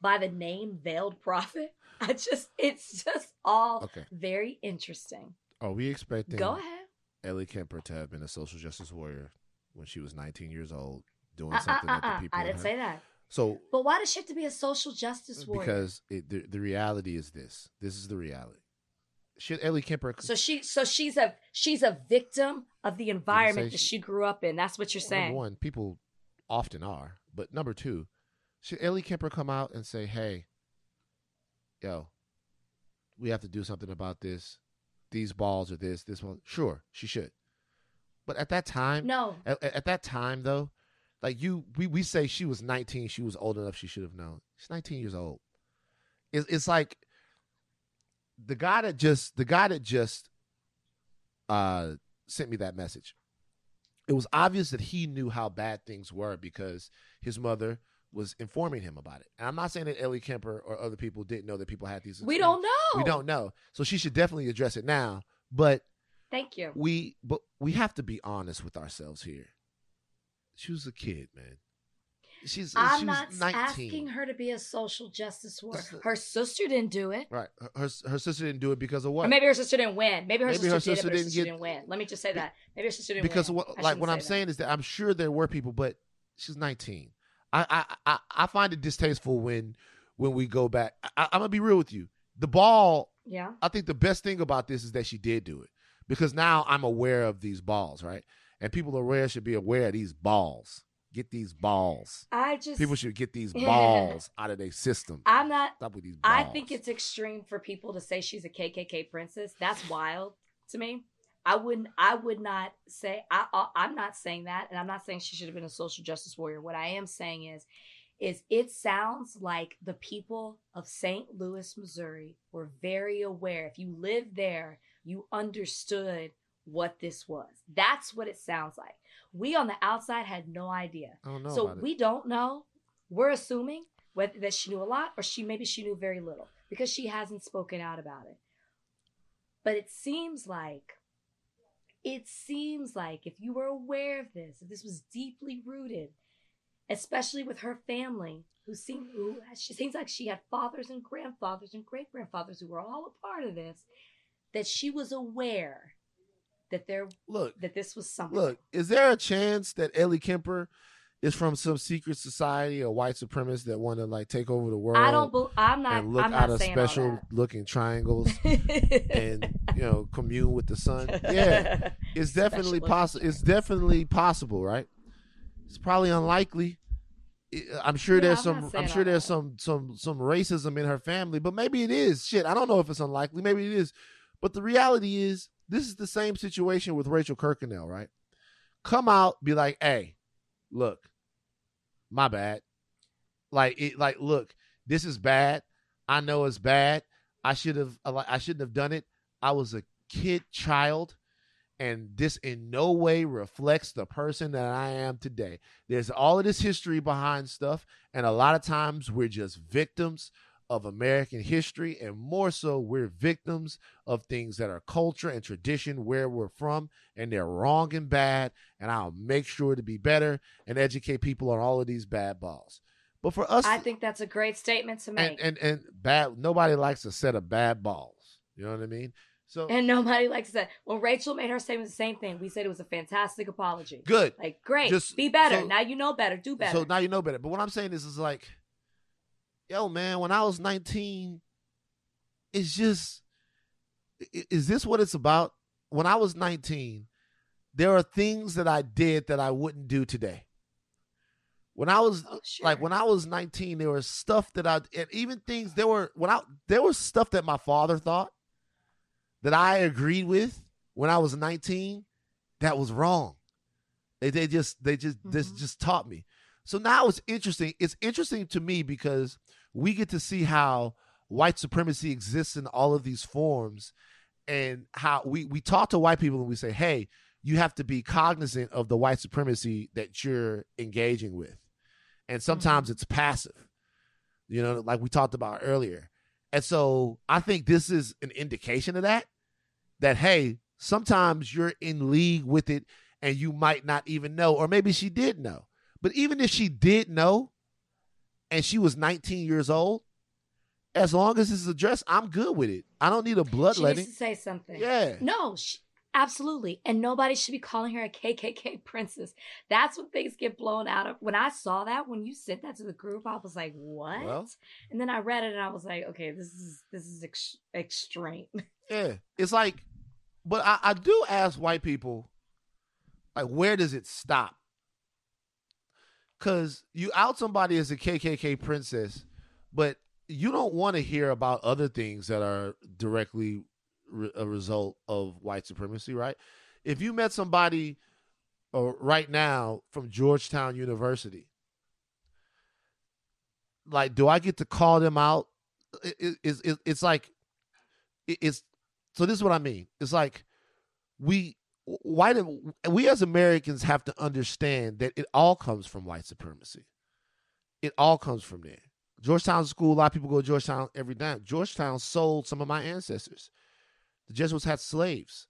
by the name veiled prophet? I just it's just all Okay. very interesting. Are we expecting Go ahead. Ellie Kemper to have been a social justice warrior when she was 19 years old, doing Uh, uh, something uh, that the uh, people I didn't say that. So But why does she have to be a social justice warrior? because it, the, the reality is this. This is the reality. Should Ellie Kemper so she so she's a she's a victim of the environment that she- she grew up in. That's what you're saying. Number one, people often are. But number two, should Ellie Kemper come out and say, hey, yo, we have to do something about this. These balls are this, this one. Sure, she should. But at that time, No, at at that time though, like you, we, we say she was 19, she was old enough, she should have known. She's 19 years old. It's, it's like the guy that just the guy that just uh sent me that message. It was obvious that he knew how bad things were because his mother was informing him about it. And I'm not saying that Ellie Kemper or other people didn't know that people had these. we don't know. We don't know. So she should definitely address it now. But Thank you. we but we have to be honest with ourselves here. She was a kid, man. She's uh, I'm she not was 19. asking her to be a social justice warrior. Her sister didn't do it. Right. Her, her her sister didn't do it because of what? Or maybe her sister didn't win. Maybe her Maybe sister, her did sister but her didn't sister get- didn't win. Let me just say that. Maybe her sister didn't because win. what, like what I'm that. saying is that I'm sure there were people, but she's 19. I I I, I find it distasteful when when we go back. I, I'm gonna be real with you. The ball. Yeah. I think the best thing about this is that she did do it because now I'm aware of these balls, right? And people aware should be aware of these balls. get these balls. I just People should get these balls out of their system. I'm not Stop with these balls. I think it's extreme for people to say she's a KKK princess. That's wild to me. I wouldn't. I would not say. I, I. I'm not saying that, and I'm not saying she should have been a social justice warrior. What I am saying is, is it sounds like the people of St. Louis, Missouri, were very aware. If you lived there, you understood what this was. That's what it sounds like. We on the outside had no idea. I don't know So we don't know. We're assuming whether that she knew a lot or she maybe she knew very little because she hasn't spoken out about it. But it seems like it seems like if you were aware of this, if this was deeply rooted, especially with her family, who seem who she seems like she had fathers and grandfathers and great grandfathers who were all a part of this, that she was aware that there Look, that this was something. look. Is there a chance that Ellie Kemper is from some secret society or white supremacists that want to like take over the world I don't. bel I'm not. and look I'm out of special looking triangles and you know commune with the sun? Yeah, it's definitely possible. It's definitely possible, right? It's probably unlikely. I'm sure Yeah, there's I'm some. I'm sure there's that. some some some racism in her family, but maybe it is. Shit, I don't know if it's unlikely. Maybe it is. But the reality is, this is the same situation with Rachel Kirkconnell, right? Come out, be like, "Hey, look, my bad." Like it, like, look, this is bad. I know it's bad. I should have. I shouldn't have done it. I was a kid, child and this in no way reflects the person that I am today. There's all of this history behind stuff, and a lot of times we're just victims of American history, and more so, we're victims of things that are culture and tradition where we're from, and they're wrong and bad. And I'll make sure to be better and educate people on all of these bad balls. But for us, I think that's a great statement to make. and, and and bad, nobody likes a set of bad balls. You know what I mean? So And nobody likes that. When Rachel made her statement, the same thing. We said it was a fantastic apology. good. Like, great. Just- be better. so- now you know better. Do better. So now you know better. But what I'm saying is, is like, yo, man, when I was 19, it's just, is this what it's about? When I was 19, there are things that I did that I wouldn't do today. When I was Oh, sure. like when I was 19, there was stuff that I and even things there were when I there was stuff that my father thought that I agreed with when I was 19 that was wrong. They they just they just this Mhm. just taught me. So now it's interesting. It's interesting to me because we get to see how white supremacy exists in all of these forms and how we we talk to white people and we say, "Hey, you have to be cognizant of the white supremacy that you're engaging with." And mm-hmm. sometimes it's passive. You know, like we talked about earlier. And so I think this is an indication of that that hey, sometimes you're in league with it and you might not even know or maybe she did know. But even if she did know and she was 19 years old, as long as it's addressed, I'm good with it. I don't need a bloodletting. she needs to say something. Yeah. No, she, absolutely. And nobody should be calling her a KKK princess. That's when things get blown out of. When I saw that, when you sent that to the group, I was like, what? Well. and then I read it and I was like, okay, this is this is ex- extreme. Yeah. It's like, but I, I do ask white people, like, where does it stop? Because you out somebody as a KKK princess, but you don't want to hear about other things that are directly re- a result of white supremacy, right? If you met somebody uh, right now from Georgetown University, like, do I get to call them out? It, it, it's- it, it's like, it- it's so this is what I mean. It's like we white we as Americans have to understand that it all comes from white supremacy. It all comes from there. Georgetown school, a lot of people go to Georgetown every day. Georgetown sold some of my ancestors. The Jesuits had slaves.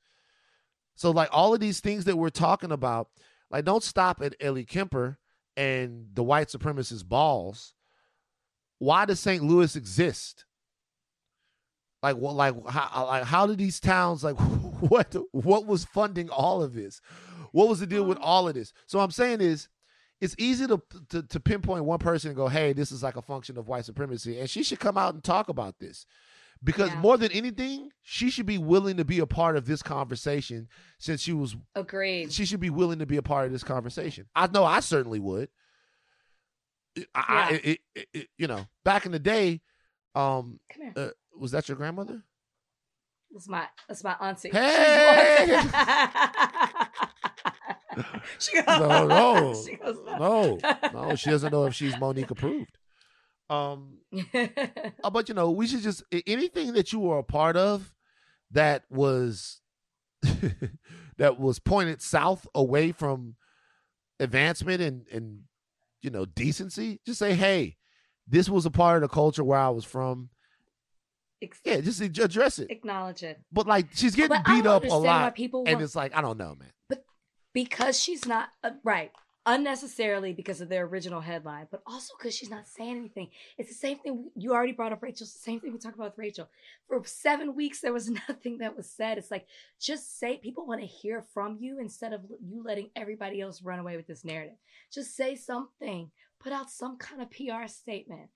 So like all of these things that we're talking about, like don't stop at Ellie Kemper and the white supremacist balls. Why does St. Louis exist? Like what? Like how? Like how did these towns? Like what? What was funding all of this? What was the deal with all of this? So I'm saying is, it's easy to, to to pinpoint one person and go, "Hey, this is like a function of white supremacy," and she should come out and talk about this because Yeah. more than anything, she should be willing to be a part of this conversation since she was Agreed. she should be willing to be a part of this conversation. I know I certainly would. I, I Yeah. it, it, it- you know, back in the day, um, Come here. uh, was that your grandmother? That's my that's my auntie. Hey! she goes, No, no, she goes, no, no. She doesn't know if she's Mo'Nique approved. Um, uh, but you know, we should just anything that you were a part of that was that was pointed south away from advancement and and you know decency. Just say, hey, this was a part of the culture where I was from. Ex- Yeah, just address it. acknowledge it. But like, she's getting But beat up a lot, people and it's like I don't know, man. But because she's not uh, right unnecessarily because of their original headline but also because she's not saying anything it's the same thing you already brought up rachel it's the same thing we talked about with rachel for seven weeks there was nothing that was said it's like just say people want to hear from you instead of you letting everybody else run away with this narrative just say something put out some kind of pr statement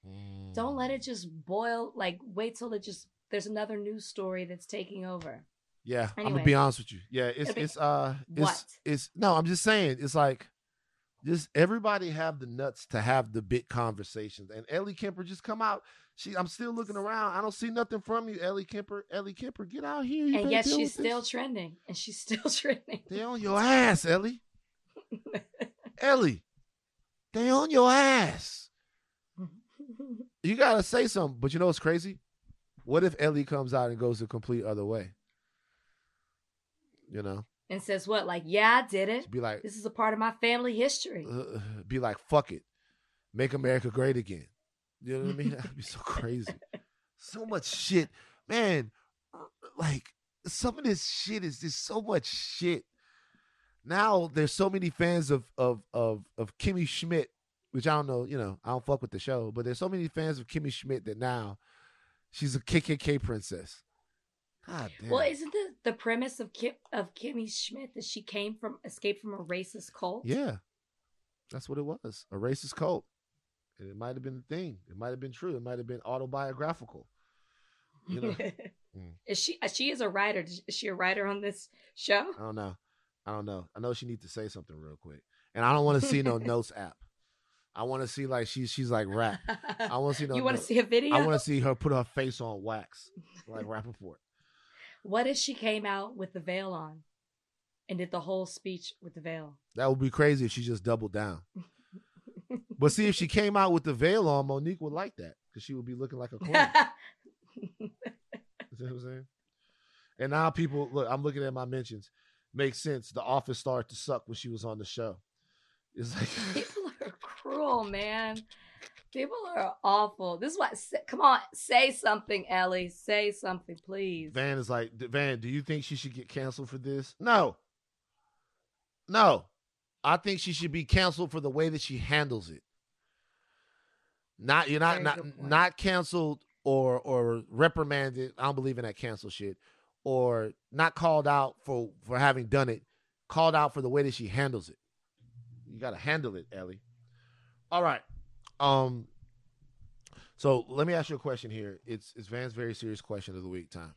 don't let it just boil like wait till it just there's another news story that's taking over Yeah, I'm gonna be honest with you. Yeah, it's be- it's uh it's What? it's no, I'm just saying it's like just everybody have the nuts to have the big conversations. And Ellie Kemper just come out. She I'm still looking around. I don't see nothing from you, Ellie Kemper. Ellie Kemper, get out here. You and yet she's still this. trending and she's still trending They on your ass, Ellie. Ellie. They on your ass. You gotta say something. But you know what's crazy? What if Ellie comes out and goes the complete other way? You know? and says what like yeah i did it Be like, this is a part of my family history uh, be like, fuck it, make America great again. You know what I mean? That'd be so crazy. So much shit, man. uh, Like some of this shit is just so much shit. Now there's so many fans of of of of Kimmy Schmidt, which I don't know. You know, I don't fuck with the show, but there's so many fans of Kimmy Schmidt that now she's a KKK princess. God damn. well isn't the, the premise of Kim, of kimmy schmidt that she came from escaped from a racist cult Yeah, that's what it was. A racist cult. And it might have been a thing. It might have been true. It might have been autobiographical. You know, Mm. is she she is a writer is she a writer on this show I don't know. I don't know. I know she needs to say something real quick. And I don't want to see no notes app. I want to see like she's she's like rap. I want to see no. you want to see a video I want to see her put her face on wax like Rapaport. what if she came out with the veil on and did the whole speech with the veil That would be crazy if she just doubled down. But see, if she came out with the veil on, Mo'Nique would like that because she would be looking like a queen. You see what I'm saying? And now people look. I'm looking at my mentions. Makes sense. The Office started to suck when she was on the show. It's like People are cruel, man. People are awful. This is what. Come on, say something, Ellie. Say something, please. Van is like Van. Do you think she should get canceled for this? No. No, I think she should be canceled for the way that she handles it. Not you're not Very not not canceled or or reprimanded. I don't believe in that cancel shit. Or not called out for for having done it. Called out for the way that she handles it. You got to handle it, Ellie. All right. Um. So let me ask you a question here. It's it's Van's very serious question of the week time.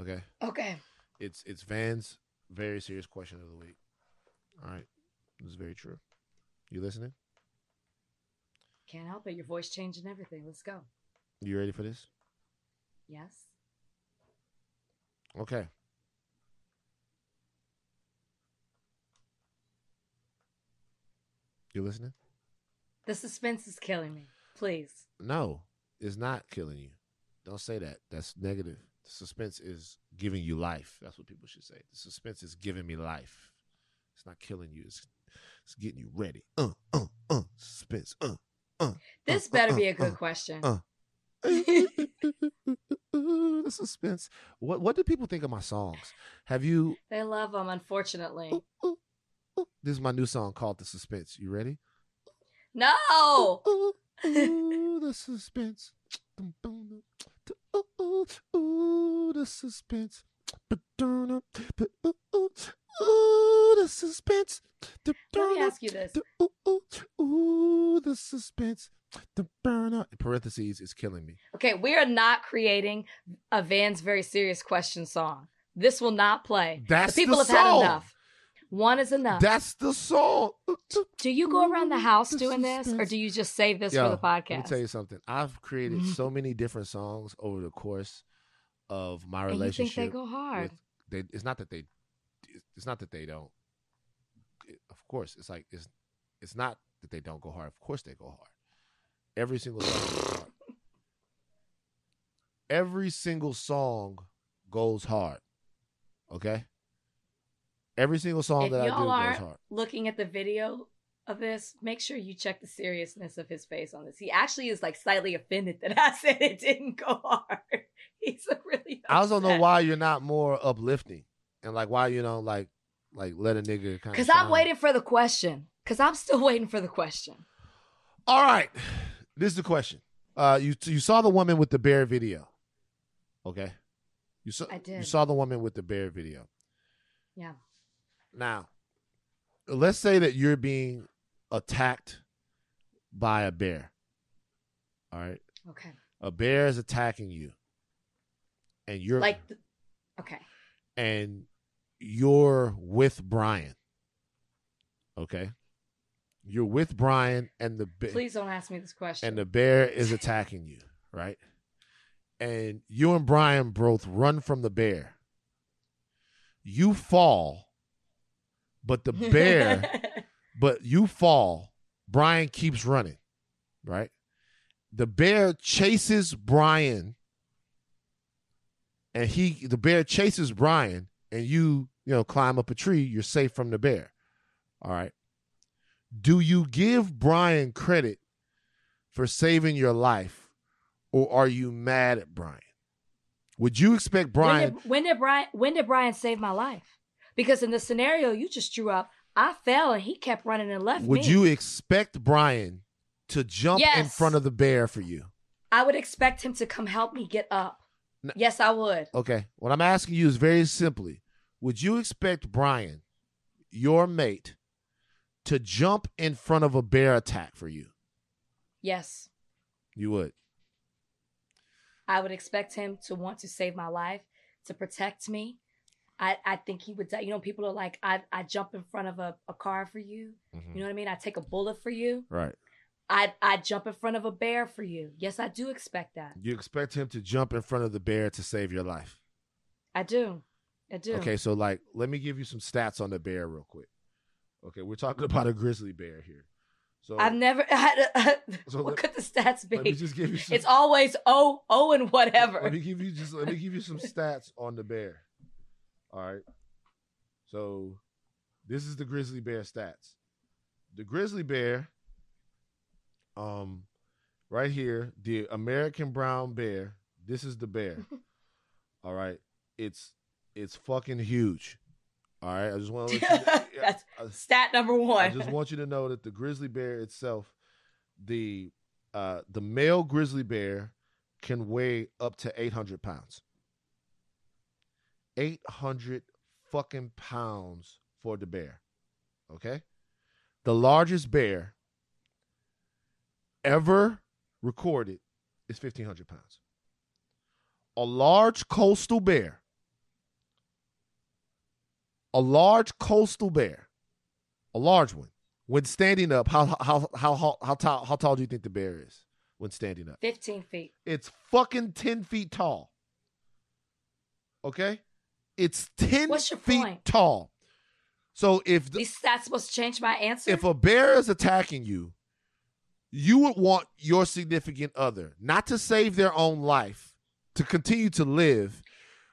Okay. Okay. It's it's Van's very serious question of the week. All right. This is very true. You listening? Can't help it. Your voice changing everything. Let's go. You ready for this? Yes. Okay. You listening? The suspense is killing me. Please. No, it's not killing you. Don't say that. That's negative. The suspense is giving you life. That's what people should say. The suspense is giving me life. It's not killing you. It's it's getting you ready. Uh, uh, uh. Suspense. Uh, uh. This uh, better uh, be a uh, good question. uh. The suspense. What what do people think of my songs? Have you? They love them, unfortunately. This is my new song called "The Suspense." You ready? No. The suspense. Ooh, the suspense. Ooh, the suspense. Let me ask you this. Ooh, the suspense. The burner parentheses is killing me. Okay, we are not creating a Van's very serious question song. This will not play. That's the people the have had enough. One is enough. That's the song. do you go around the house doing this, or do you just save this Yo, for the podcast? Let me tell you something. I've created mm-hmm. so many different songs over the course of my and you relationship. think they go hard? with- they, it's not that they, it's not that they don't. it- of course, it's like it's, it's not that they don't go hard. Of course, they go hard. Every single song. Every single song goes hard. Okay. Every single song if that I do y'all goes hard. looking at the video of this, make sure you check the seriousness of his face on this. He actually is like slightly offended that I said it didn't go hard. He's a really. I also don't know why you're not more uplifting and like why you know like like let a nigga kind of. Because I'm waiting for the question. Because I'm still waiting for the question. All right, this is the question. Uh, you you saw the woman with the bear video, okay? You saw I did. You saw the woman with the bear video. Yeah. Now, let's say that you're being attacked by a bear. All right, Okay. a bear is attacking you, and you're Like, okay. and you're with Bryan. Okay, you're with Bryan, and the bear. Please don't ask me this question. and the bear is attacking you, right? And you and Bryan both run from the bear. You fall, but the bear, but you fall. Bryan keeps running, right? The bear chases Bryan, and he, the bear chases Bryan, and you, you know, climb up a tree. You're safe from the bear. All right. Do you give Bryan credit for saving your life, or are you mad at Bryan? Would you expect Bryan? When did, when did Bryan? When did Bryan save my life? Because in the scenario you just drew up, I fell and he kept running and left would me. you expect Bryan to jump in front of the bear for you? I would expect him to come help me get up. N- yes, I would. Okay. What I'm asking you is very simply: Would you expect Bryan, your mate, to jump in front of a bear attack for you? Yes, You would. I would expect him to want to save my life, to protect me. I, I think he would. Die. You know, people are like, I I jump in front of a, a car for you. Mhm. You know what I mean? I take a bullet for you. Right. I I jump in front of a bear for you. Yes, I do expect that. You expect him to jump in front of the bear to save your life. I do. I do. Okay, so like, let me give you some stats on the bear real quick. Okay, we're talking about a grizzly bear here. So I've never had. A, So what let- could the stats be? let me just give you some. It's always oh oh and whatever. Let me give you just let me give you some stats on the bear. All right. So this is the grizzly bear stats. The grizzly bear, um, right here, the American brown bear. This is the bear. All right. It's it's fucking huge. All right. I just want to let you, That's stat number one. I just want you to know that the grizzly bear itself, the uh, the male grizzly bear can weigh up to eight hundred pounds. Eight hundred fucking pounds for the bear. Okay, the largest bear ever recorded is fifteen hundred pounds. A large coastal bear. A large coastal bear a large one. When standing up, how how how how how tall how tall do you think the bear is when standing up? Fifteen feet. It's fucking ten feet tall. Okay, it's ten What's your feet point? tall. So if the, These stats supposed to change my answer. if a bear is attacking you, you would want your significant other not to save their own life, to continue to live,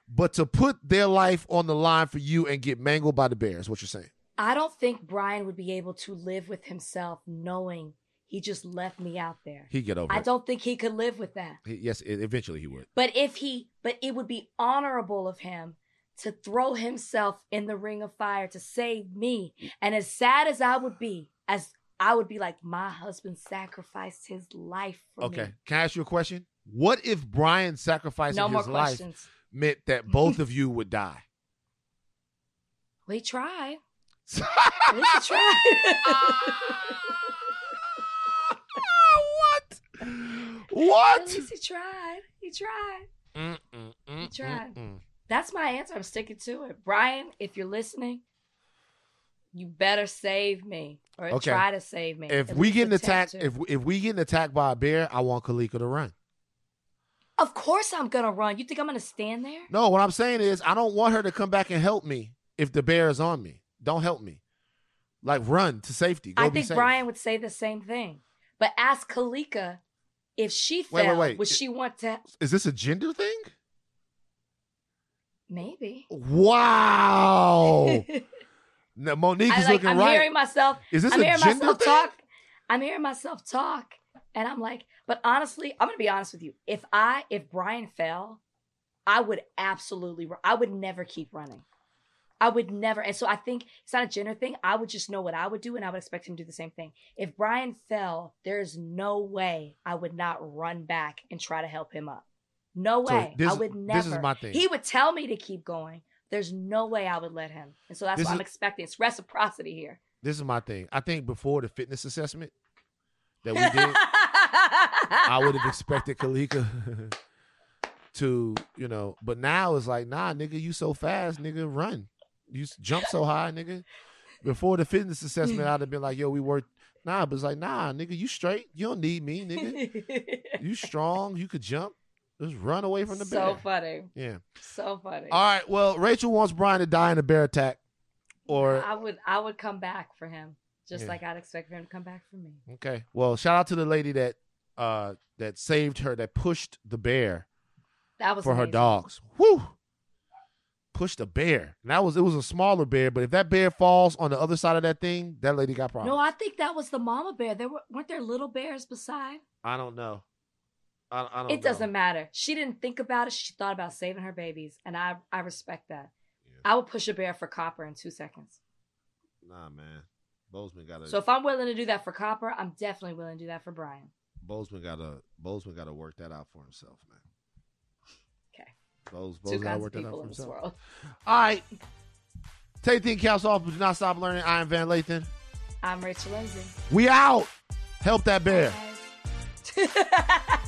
but to put their life on the line for you and get mangled by the bear. Is what you're saying? I don't think Bryan would be able to live with himself knowing he just left me out there. He'd get over it. I it. don't think he could live with that. He- yes, e- eventually he would. But if he, but it would be honorable of him to throw himself in the ring of fire to save me. And as sad as I would be, as I would be like, my husband sacrificed his life for me. Okay. Can I ask you a question? What if Bryan sacrificing No more his life questions. meant that both of you would die? We tried. We tried. what? What? At least he tried. He tried. Mm, mm, mm, He tried. mm, mm. That's my answer. I'm sticking to it. Bryan, if you're listening, you better save me or Okay. try to save me. If At we least getting attempt attacked, if if we getting attacked by a bear, I want Kalika to run. of course I'm gonna run. You think I'm gonna stand there? No, what I'm saying is I don't want her to come back and help me if the bear is on me. Don't help me. Like run to safety. Go I think safe. Bryan would say the same thing. But ask Kalika if she Wait, wait, fell, wait. would she want to? Is this a gender thing? Maybe. Wow. now, Monique is like. looking I'm right. hearing myself. is this I'm a hearing gender myself thing? talk. I'm hearing myself talk, and I'm like, but honestly, I'm gonna be honest with you. If I, if Bryan fell, I would absolutely. I would never keep running. I would never. And so I think it's not a gender thing. I would just know what I would do, and I would expect him to do the same thing. If Bryan fell, there is no way I would not run back and try to help him up. No So way. this- I would never. this is my thing. He would tell me to keep going. There's no way I would let him. And so that's This what I'm expecting. It's reciprocity here. This is my thing. I think before the fitness assessment that we did, I would have expected Kalika to, you know, but now it's like, nah, nigga, you so fast, nigga, run. You jump so high, nigga. Before the fitness assessment, I'd have been like, yo, we worked. Nah, but it's like, nah, nigga, you straight. You don't need me, nigga. You strong. You could jump. Just run away from the so bear. So funny. Yeah. So funny. All right. Well, Rachel wants Bryan to die in a bear attack, or I would I would come back for him. Just Yeah. like I'd expect for him to come back for me. Okay. Well, shout out to the lady that uh that saved her, that pushed the bear That was for her dogs. Woo! Pushed the bear. And that was it was a smaller bear, but if that bear falls on the other side of that thing, that lady got problems. No, I think that was the mama bear. There were weren't there little bears beside? I don't know. I, I don't It know. doesn't matter. She didn't think about it. She thought about saving her babies, and I I respect that. Yeah. I would push a bear for copper in two seconds. Nah, man. Bozeman got to So if I'm willing to do that for copper, I'm definitely willing to do that for Bryan. Bozeman got to Bozeman got to work that out for himself, man. Okay. Bose, Two Bose got to kinds of work that out people in this world. All right. Take the caps off, but do not stop learning. I am Van Lathan. I'm Rachel Lindsay. We out. Help that bear. Guys.